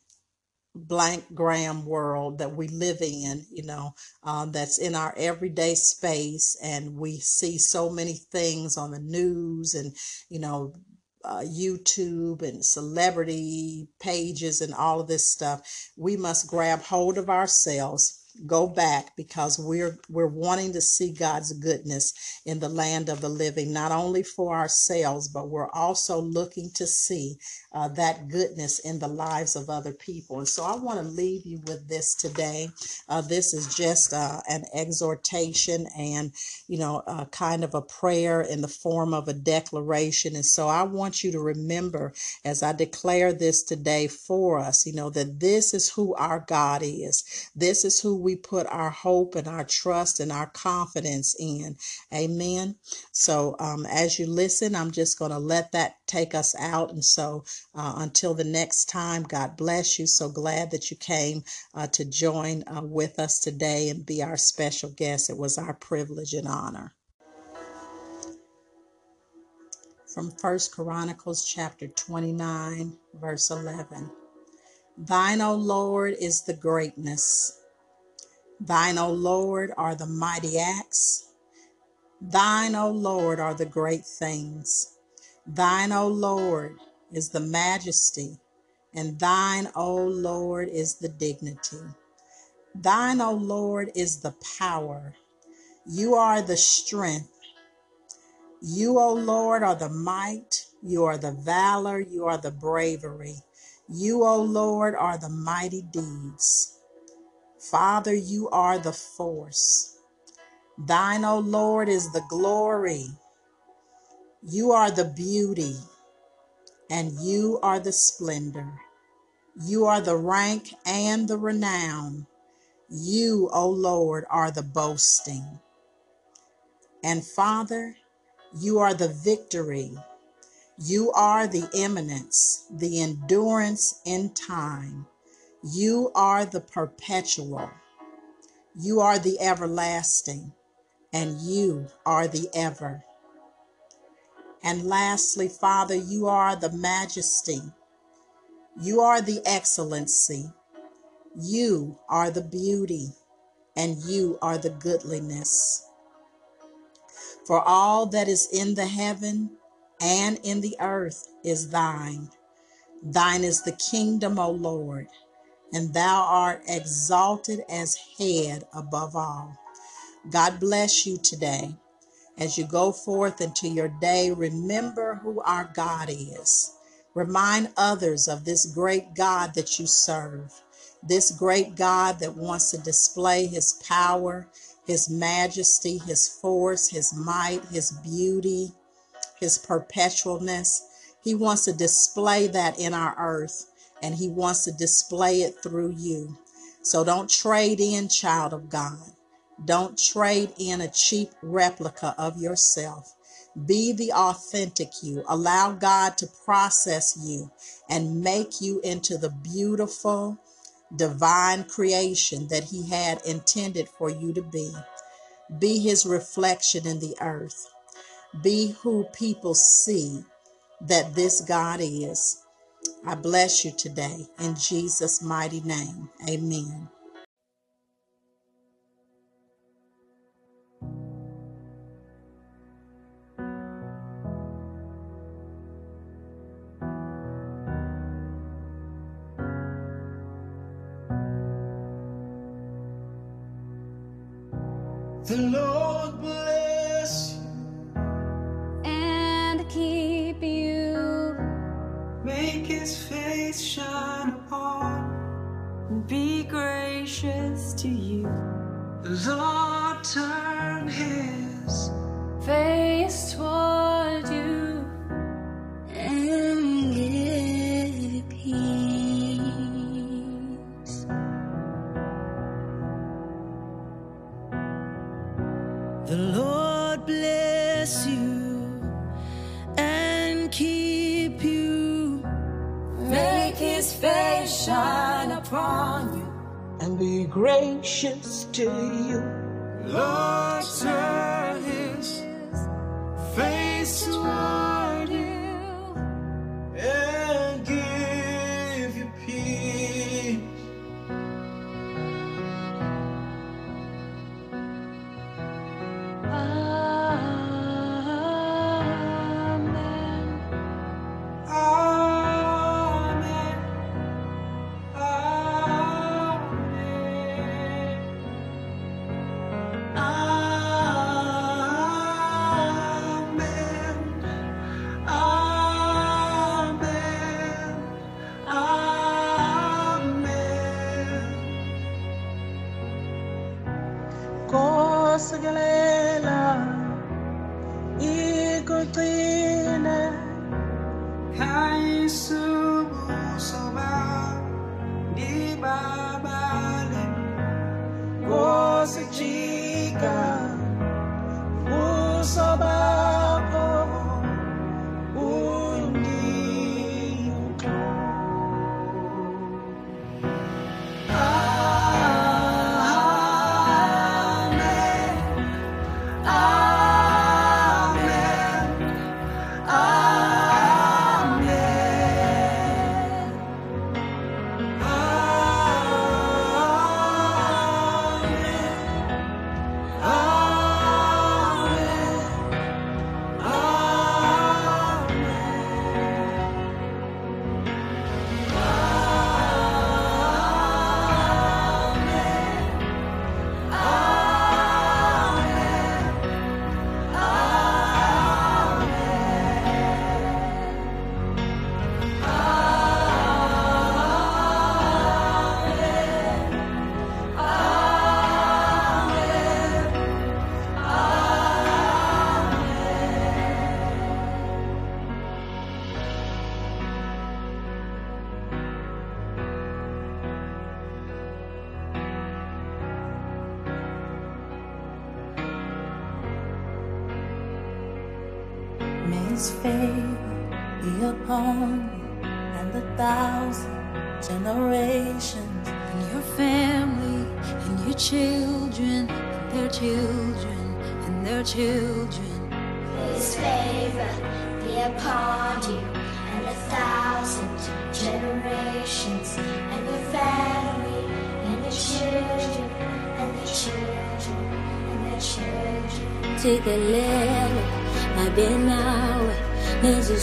blank gram world that we live in, you know, um, that's in our everyday space. And we see so many things on the news and, you know, uh, YouTube and celebrity pages and all of this stuff. We must grab hold of ourselves go back because we're we're wanting to see God's goodness in the land of the living not only for ourselves but we're also looking to see uh, that goodness in the lives of other people. And so I want to leave you with this today. Uh, this is just uh, an exhortation and you know uh, kind of a prayer in the form of a declaration. And so I want you to remember as I declare this today for us you know that this is who our God is. This is who we put our hope and our trust and our confidence in. Amen. So um, as you listen, I'm just going to let that take us out. And so uh, until the next time, God bless you. So glad that you came uh, to join uh, with us today and be our special guest. It was our privilege and honor. From First Chronicles chapter 29, verse 11. Thine, O Lord, is the greatness Thine, O Lord, are the mighty acts. Thine, O Lord, are the great things. Thine, O Lord, is the majesty, and thine, O Lord, is the dignity. Thine, O Lord, is the power. You are the strength. You, O Lord, are the might. You are the valor. You are the bravery. You, O Lord, are the mighty deeds. Father, you are the force. Thine, O Lord, is the glory. You are the beauty, and you are the splendor. You are the rank and the renown. You, O Lord, are the boasting. And Father, you are the victory. You are the eminence, the endurance in time. You are the perpetual. You are the everlasting, and you are the ever. And lastly, Father, you are the majesty. You are the excellency. You are the beauty, and you are the goodliness. For all that is in the heaven and in the earth is thine. Thine is the kingdom, O Lord, and thou art exalted as head above all. God bless you today. As you go forth into your day, remember who our God is. Remind others of this great God that you serve, this great God that wants to display his power, his majesty, his force, his might, his beauty, his perpetualness. He wants to display that in our earth, and he wants to display it through you. So don't trade in, child of God. Don't trade in a cheap replica of yourself. Be the authentic you. Allow God to process you and make you into the beautiful, divine creation that He had intended for you to be. Be His reflection in the earth. Be who people see that this God is. I bless you today in Jesus' mighty name. Amen. The Lord and be gracious to you. The Lord turn his Face toward gracious to you. Lord,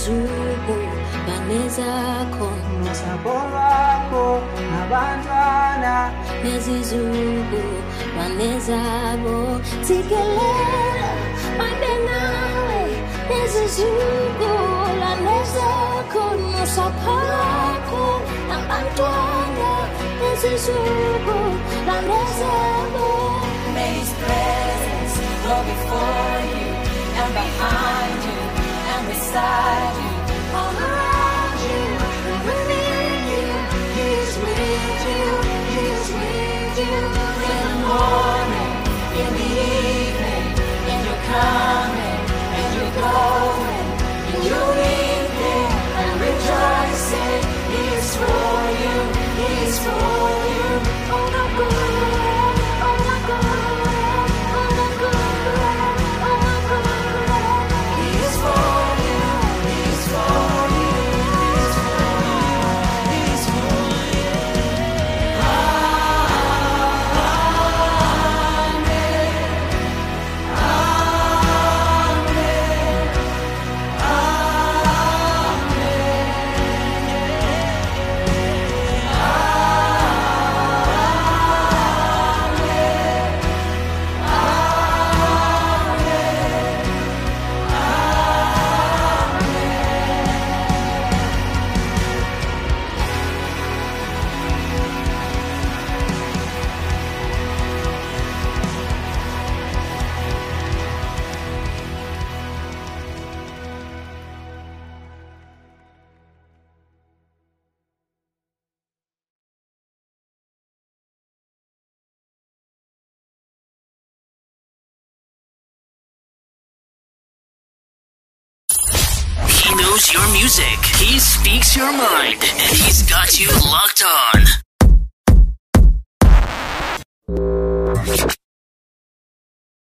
nezizuku banezakho nosapho lwakho nabantwana nezizuku banezabo jikelele ngabe nawe. Nezizuku banezakho nosapho lwakho nabantwana nezizuku banezabo May His presence go before you and behind you and beside for you, he's for you. Music. He speaks your mind. And he's got you locked on.